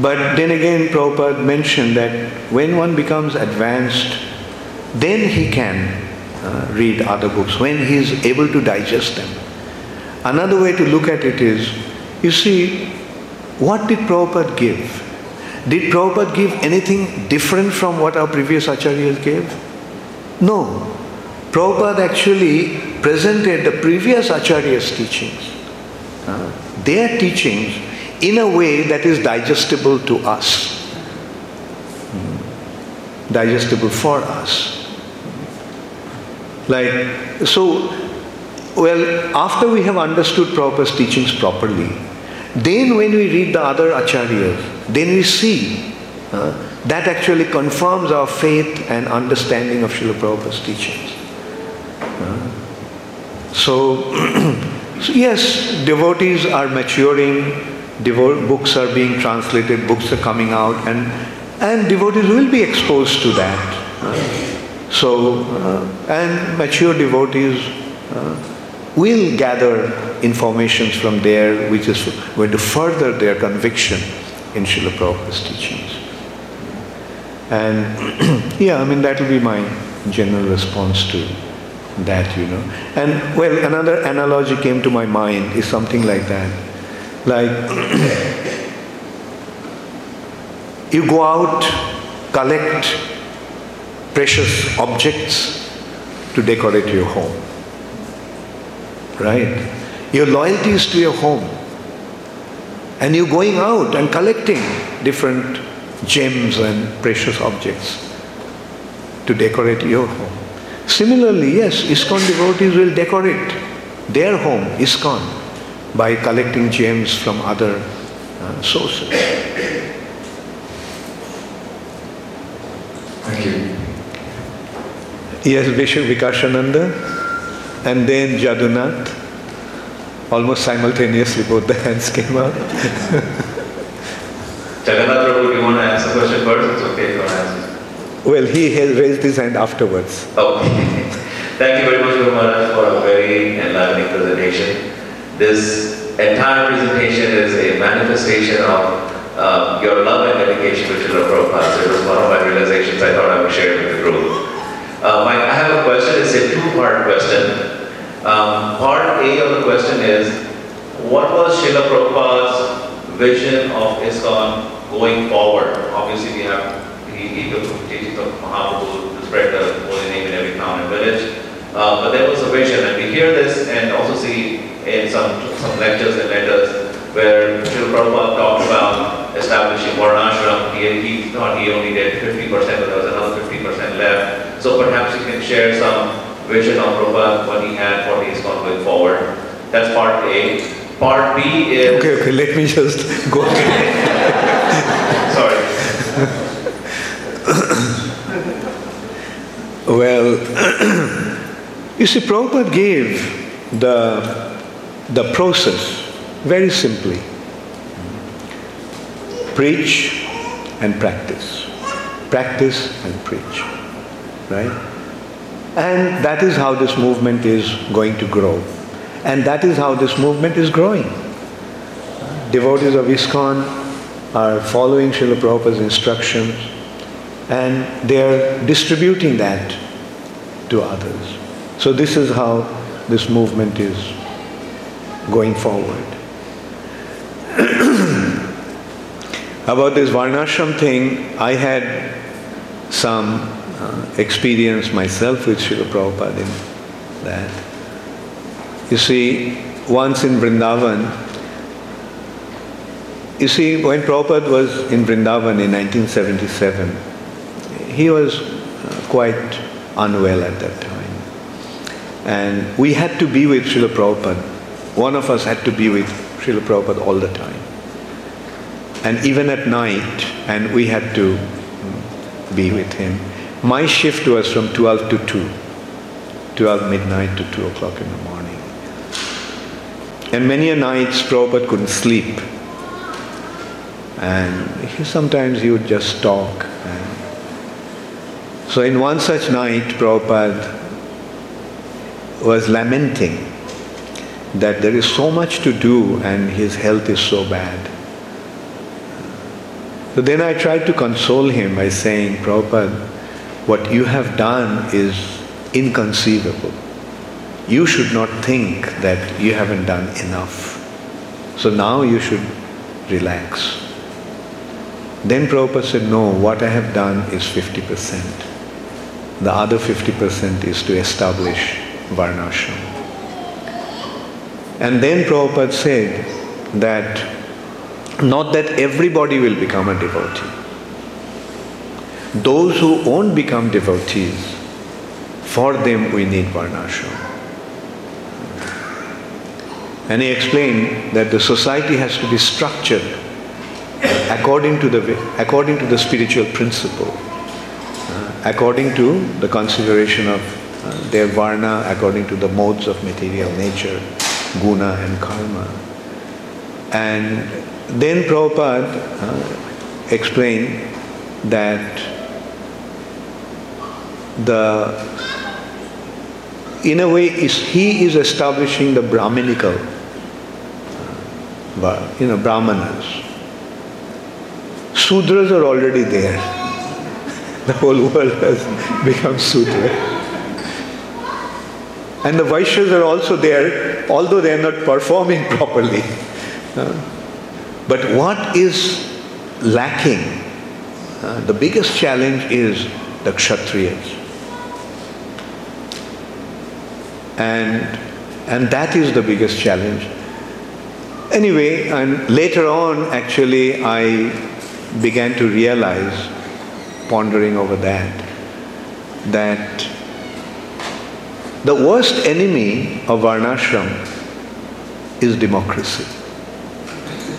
But then again, Prabhupada mentioned that when one becomes advanced, then he can uh, read other books, when he is able to digest them. Another way to look at it is, you see, what did Prabhupada give? Did Prabhupada give anything different from what our previous acharyas gave? No. Prabhupada actually presented the previous acharyas' teachings, uh, their teachings, in a way that is digestible to us, digestible for us. Like, so, well, after we have understood Prabhupada's teachings properly, then when we read the other acharyas, then we see uh, that actually confirms our faith and understanding of Srila Prabhupada's teachings. Uh, so, so, yes, devotees are maturing, devo- books are being translated, books are coming out, and, and devotees will be exposed to that. So, uh, and mature devotees uh, will gather informations from there which is going to further their conviction in Srila Prabhupada's teachings. And yeah, I mean, that will be my general response to that, you know. And well, another analogy came to my mind is something like that. Like, you go out, collect precious objects to decorate your home. Right? Your loyalty is to your home. And you're going out and collecting different gems and precious objects to decorate your home. Similarly, yes, ISKCON devotees will decorate their home, ISKCON, by collecting gems from other uh, sources. Thank you. Yes, Bishop Vikashananda and then Jadunath. Almost simultaneously, both the hands came up. Jagannath Prabhu, you want to answer the question first? It's okay if you want to answer. Well, he has raised his hand afterwards. Okay. Thank you very much, Guru Maharaj, for a very enlightening presentation. This entire presentation is a manifestation of uh, your love and dedication to Srila Prabhupada. It was one of my realizations I thought I would share with the group. Uh, my, I have a question, it's a two-part question. Um, part A of the question is, what was Srila Prabhupada's vision of ISKCON going forward? Obviously, we have he, he took the teachings of Mahaprabhu to spread the holy name in every town and village. Uh, but there was a vision, and we hear this and also see in some some lectures and letters where Srila Prabhupada talked about establishing Varnashram. He, he thought he only did 50%, but there was another 50% left. So perhaps you can share some vision of Prabhupada, what he had for the ISKCON going forward. That's part A. Part B is... Okay, okay, let me just go. Sorry. well, you see, Prabhupada gave the, the process very simply preach and practice. Practice and preach. Right? And that is how this movement is going to grow. And that is how this movement is growing. Devotees of ISKCON are following Srila Prabhupada's instructions and they are distributing that to others. So this is how this movement is going forward. About this Varnashram thing, I had some uh, experience myself with Srila Prabhupada in that. You see, once in Vrindavan, you see, when Prabhupada was in Vrindavan in 1977, he was uh, quite unwell at that time. And we had to be with Srila Prabhupada. One of us had to be with Srila Prabhupada all the time. And even at night, and we had to mm, be with him. My shift was from 12 to 2, 12 midnight to 2 o'clock in the morning. And many a nights Prabhupada couldn't sleep. And he, sometimes he would just talk. So in one such night, Prabhupada was lamenting that there is so much to do and his health is so bad. So then I tried to console him by saying, Prabhupada, what you have done is inconceivable. You should not think that you haven't done enough. So now you should relax. Then Prabhupada said, no, what I have done is 50%. The other 50% is to establish Varnashram. And then Prabhupada said that not that everybody will become a devotee. Those who won't become devotees, for them we need Varnashram. And he explained that the society has to be structured according to the, according to the spiritual principle, uh, according to the consideration of uh, their varna, according to the modes of material nature, guna and karma. And then Prabhupada uh, explained that the in a way is he is establishing the Brahminical uh, you know Brahmanas. Sudras are already there. The whole world has become Sudra. And the Vaishyas are also there, although they are not performing properly. Uh, but what is lacking? Uh, the biggest challenge is the Kshatriyas. And, and that is the biggest challenge. Anyway, and later on, actually, I began to realize, pondering over that, that the worst enemy of Varnashram is democracy.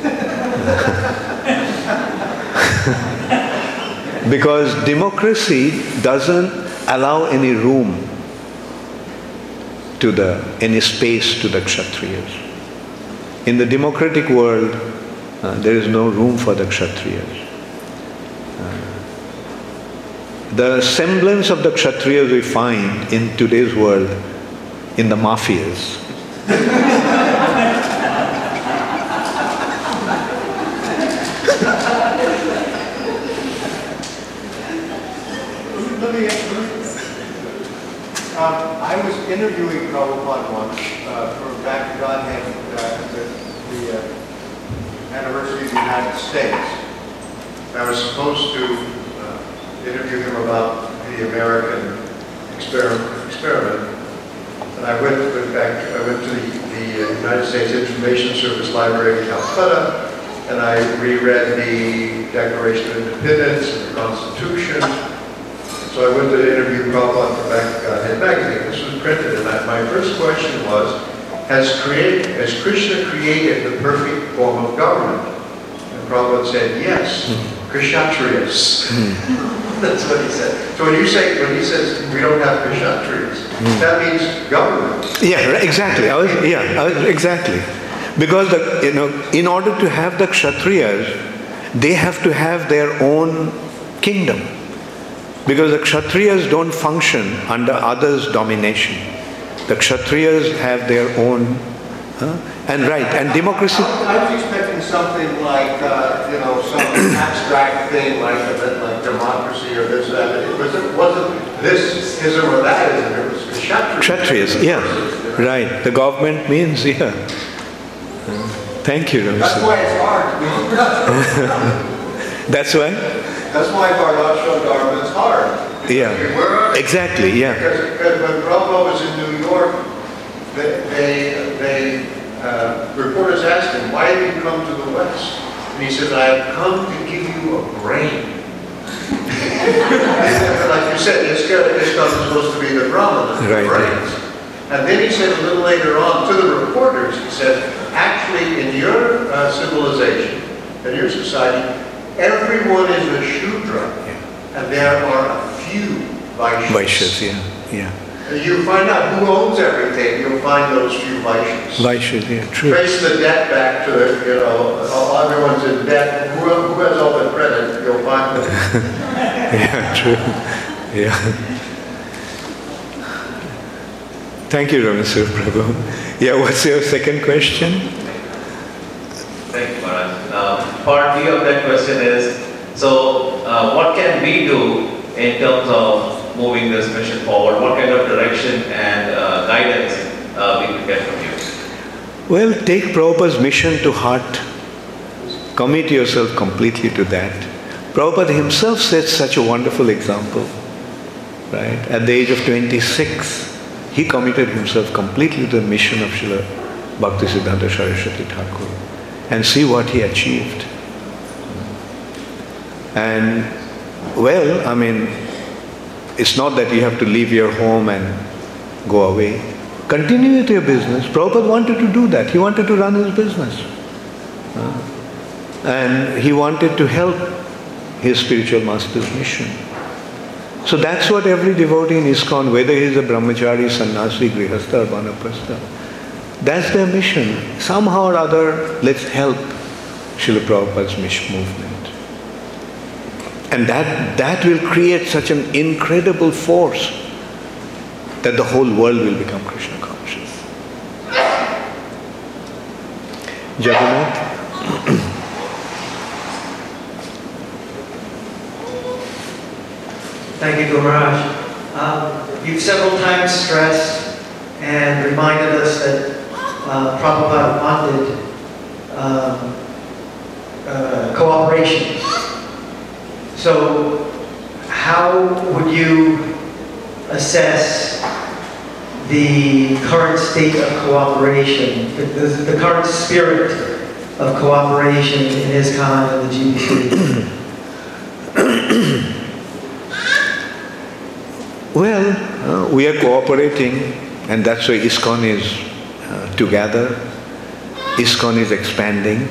because democracy doesn't allow any room to the any space to the kshatriyas. In the democratic world, uh, there is no room for the kshatriyas. Uh, the semblance of the kshatriyas we find in today's world in the mafias. Um, I was interviewing Prabhupada once uh, for Back to Godhead, uh, the, the uh, anniversary of the United States. I was supposed to interview him about the American experiment. experiment. And I went, went back, I went to the, the uh, United States Information Service Library in Calcutta, and I reread the Declaration of Independence and the Constitution, so I went to interview Prabhupada for Back to Godhead magazine. This was printed, and I, my first question was, has, create, has Krishna created the perfect form of government? And Prabhupada said, yes, Kshatriyas. That's what he said. So when you say, when he says we don't have Kshatriyas, hmm. that means government. Yeah, exactly. I was, yeah, I was, exactly. Because the, you know, in order to have the kshatriyas, they have to have their own kingdom. Because the kshatriyas don't function under others' domination. The kshatriyas have their own, huh? and right, and democracy. I was expecting something like, uh, you know, some abstract thing like, like democracy or this, or that. It was, it wasn't this ism or that ism. It was Kshatriyas. Kshatriyas, yeah, right. The government means, yeah. Thank you, That's why it's hard. That's why? That's why Varnashram Dharma is hard. Yeah. Where are they? Exactly, yeah. Because, because when Prabhupada was in New York, they, they, they uh, reporters asked him, why have you come to the West? And he said, I have come to give you a brain. like you said, this guy, this guy was supposed to be the Brahman, the Right. brains. And then he said a little later on to the reporters, he said, actually in your uh, civilization, in your society, everyone is a Shudra, and there are a few Vaishyas. Vaishyas, yeah, yeah. And You find out who owns everything, you'll find those few Vaishyas. Vaishyas, yeah, true. Trace the debt back to, the, you know, all- everyone's in debt, who who has all the credit, you'll find them. Yeah, true. Yeah. Thank you, Ramasur Prabhu. Yeah, what's your second question? Thank you, Maharaj. Um, part B of that question is, so uh, what can we do in terms of moving this mission forward? What kind of direction and uh, guidance uh, we could get from you? Well, take Prabhupada's mission to heart. Commit yourself completely to that. Prabhupada himself sets such a wonderful example. Right? At the age of 26, he committed himself completely to the mission of Srila Bhaktisiddhanta Saraswati Thakur. And see what he achieved. And, well, I mean, it's not that you have to leave your home and go away. Continue with your business. Prabhupada wanted to do that. He wanted to run his business. And he wanted to help his spiritual master's mission. So that's what every devotee in ISKCON, whether he is a brahmachari, sannyasi, grihastha or vanaprastha, that's their mission. Somehow or other, let's help Srila Prabhupada's mission movement. And that, that will create such an incredible force that the whole world will become Krishna conscious. Jagannath? Thank you, Gumaraj. Um, you've several times stressed and reminded us that uh, Prabhupada wanted um, uh, cooperation. So, how would you assess the current state of cooperation, the, the, the current spirit of cooperation in ISKCON and the GBC? Well, uh, we are cooperating, and that's why ISKCON is uh, together. ISKCON is expanding.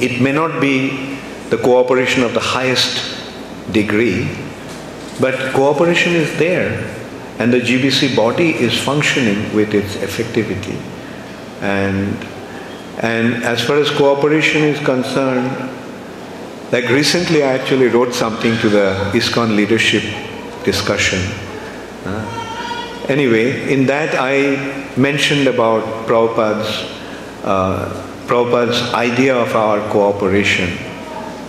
It may not be the cooperation of the highest degree, but cooperation is there, and the GBC body is functioning with its effectivity. And, and as far as cooperation is concerned, like recently I actually wrote something to the ISKCON leadership discussion. Uh, anyway, in that I mentioned about Prabhupada's, uh, Prabhupada's idea of our cooperation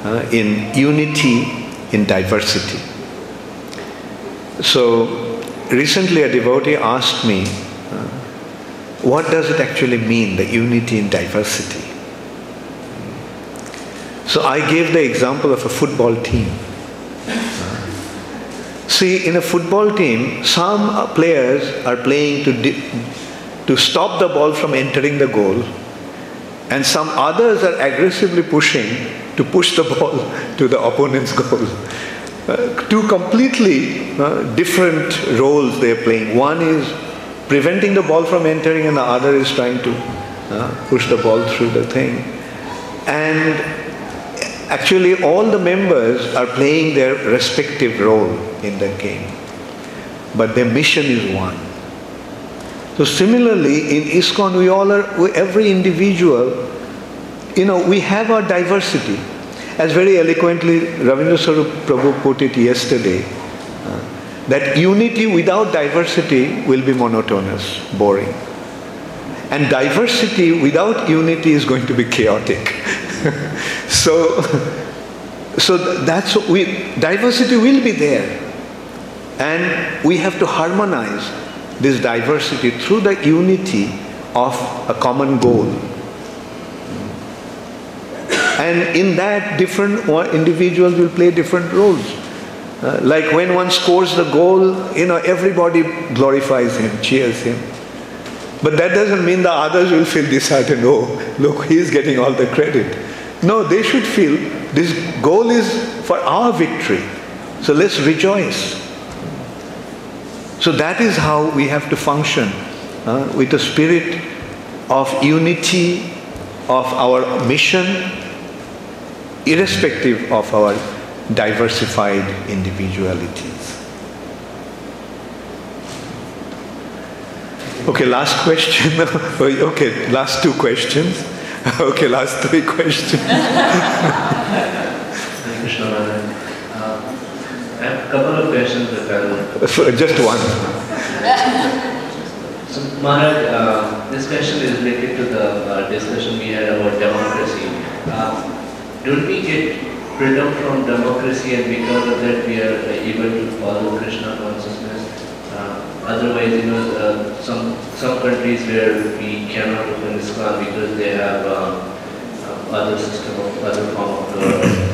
uh, in unity in diversity. So recently a devotee asked me, uh, what does it actually mean, the unity in diversity? So I gave the example of a football team. See, in a football team, some uh, players are playing to, di- to stop the ball from entering the goal, and some others are aggressively pushing to push the ball to the opponent's goal. Uh, two completely uh, different roles they're playing. One is preventing the ball from entering, and the other is trying to uh, push the ball through the thing. And actually, all the members are playing their respective role in the game, but their mission is one. So similarly, in ISKCON, we all are, we, every individual, you know, we have our diversity. As very eloquently Ravindra Sarup Prabhu put it yesterday, uh, that unity without diversity will be monotonous, boring. And diversity without unity is going to be chaotic. so, so that's we, diversity will be there. And we have to harmonize this diversity through the unity of a common goal. And in that, different individuals will play different roles. Uh, like when one scores the goal, you know, everybody glorifies him, cheers him. But that doesn't mean the others will feel disheartened. Oh, look, he's getting all the credit. No, they should feel this goal is for our victory. So let's rejoice. So that is how we have to function uh, with a spirit of unity of our mission, irrespective of our diversified individualities. Okay, last question. okay, last two questions. okay, last three questions. Uh, I have a couple of questions that I'll... Just one. So, Maharaj, uh, this question is related to the uh, discussion we had about democracy. Don't we get freedom from democracy and because of that we are uh, able to follow Krishna consciousness? Uh, otherwise, you know, uh, some some countries where we cannot open ISKCON because they have uh, uh, other system of other form of government.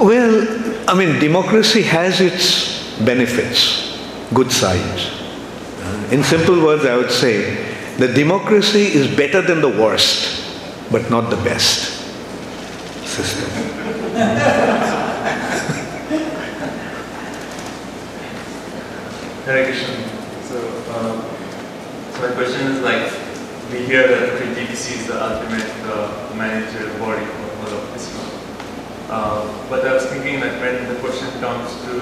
Well, I mean, democracy has its benefits, good sides. In simple words, I would say that democracy is better than the worst, but not the best system. Hare. So, um, so my question is like, we hear that okay, GBC is the ultimate uh, managerial body for all of ISKCON. Uh, but I was thinking that when the question comes to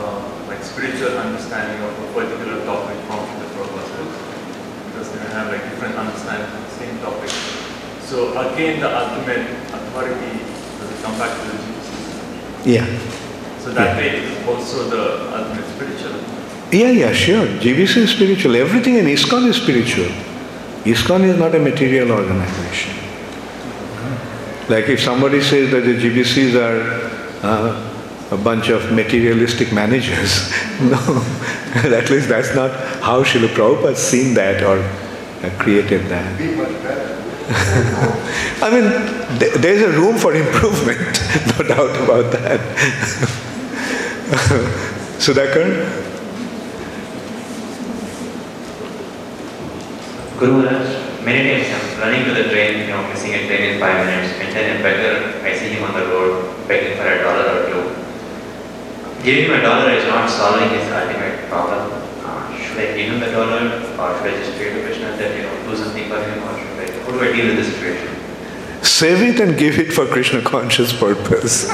uh, like spiritual understanding of a particular topic from the Prabhupada, because they have like different understanding of the same topic. So again, the ultimate authority does it come back to the GBC? Yeah. So that Yeah. way it is also the ultimate spiritual. Yeah, yeah, sure. GBC is spiritual. Everything in ISKCON is spiritual. ISKCON is not a material organization. Like if somebody says that the GBCs are uh, a bunch of materialistic managers, no, at least that's not how Srila Prabhupada's seen that or uh, created that. Be much better. I mean, th- there's a room for improvement, no doubt about that. Sudhakar? Guru Maharaj, many times I'm running to the train, you know, missing a train in five minutes, and then a beggar, I see him on the road begging for a dollar or two. Giving him a dollar is not solving his ultimate problem. Uh, should I give him the dollar, or should I just pray to Krishna that, you know, do something for him, or do I deal with the situation? Save it and give it for Krishna conscious purpose.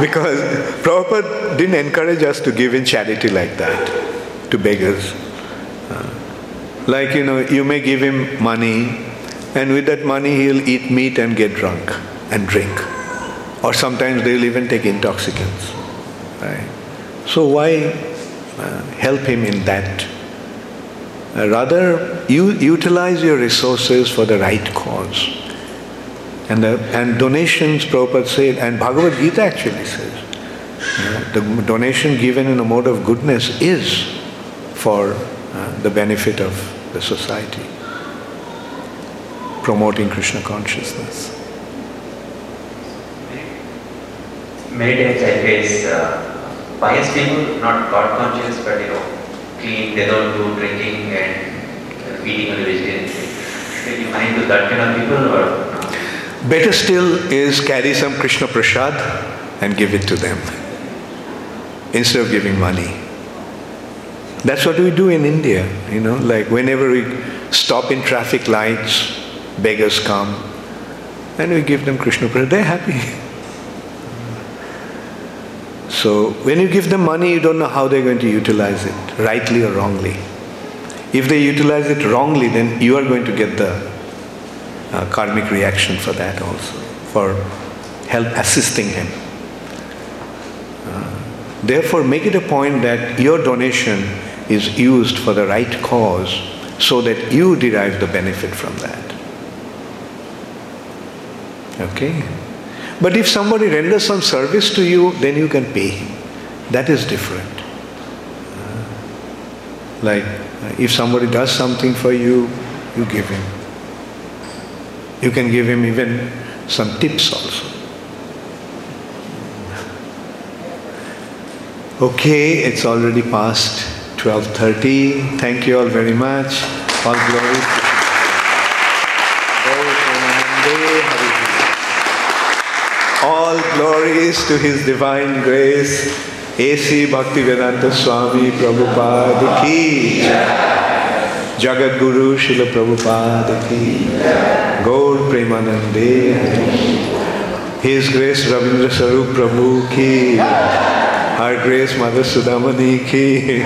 because Prabhupada didn't encourage us to give in charity like that to beggars. Uh, like, you know, you may give him money, and with that money he'll eat meat and get drunk and drink. Or sometimes they'll even take intoxicants. Right? So why uh, help him in that? Uh, rather, you utilize your resources for the right cause. And, the, and donations, Prabhupada said, and Bhagavad Gita actually says, the donation given in a mode of goodness is for uh, the benefit of the society, promoting Krishna consciousness. Many times I face uh, pious people, not God conscious, but you know, clean, they don't do drinking and uh, eating only vegetarian food. Should I give to that kind of people or? Better still is carry some Krishna prasad and give it to them instead of giving money. That's what we do in India, you know, like whenever we stop in traffic lights, beggars come and we give them Krishna prasad, they're happy. So when you give them money, you don't know how they're going to utilize it, rightly or wrongly. If they utilize it wrongly, then you are going to get the uh, karmic reaction for that also, for help assisting him. Uh, therefore, make it a point that your donation is used for the right cause so that you derive the benefit from that. Okay? But if somebody renders some service to you, then you can pay him. That is different. Uh, like, uh, if somebody does something for you, you give him. You can give him even some tips also. Okay, it's already past 12.30. Thank you all very much. All glory. Glories to His divine grace. A.C. Bhaktivedanta Swami Prabhupada ki. Jagat Guru Srila Prabhupada ki. Gaur Premanande His Grace Ravindra Sarup Prabhu ki. Our Grace Mother Sudamani ki.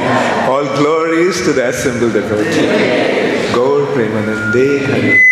All glories to the assembled devotee. Gaur Premanande Hari.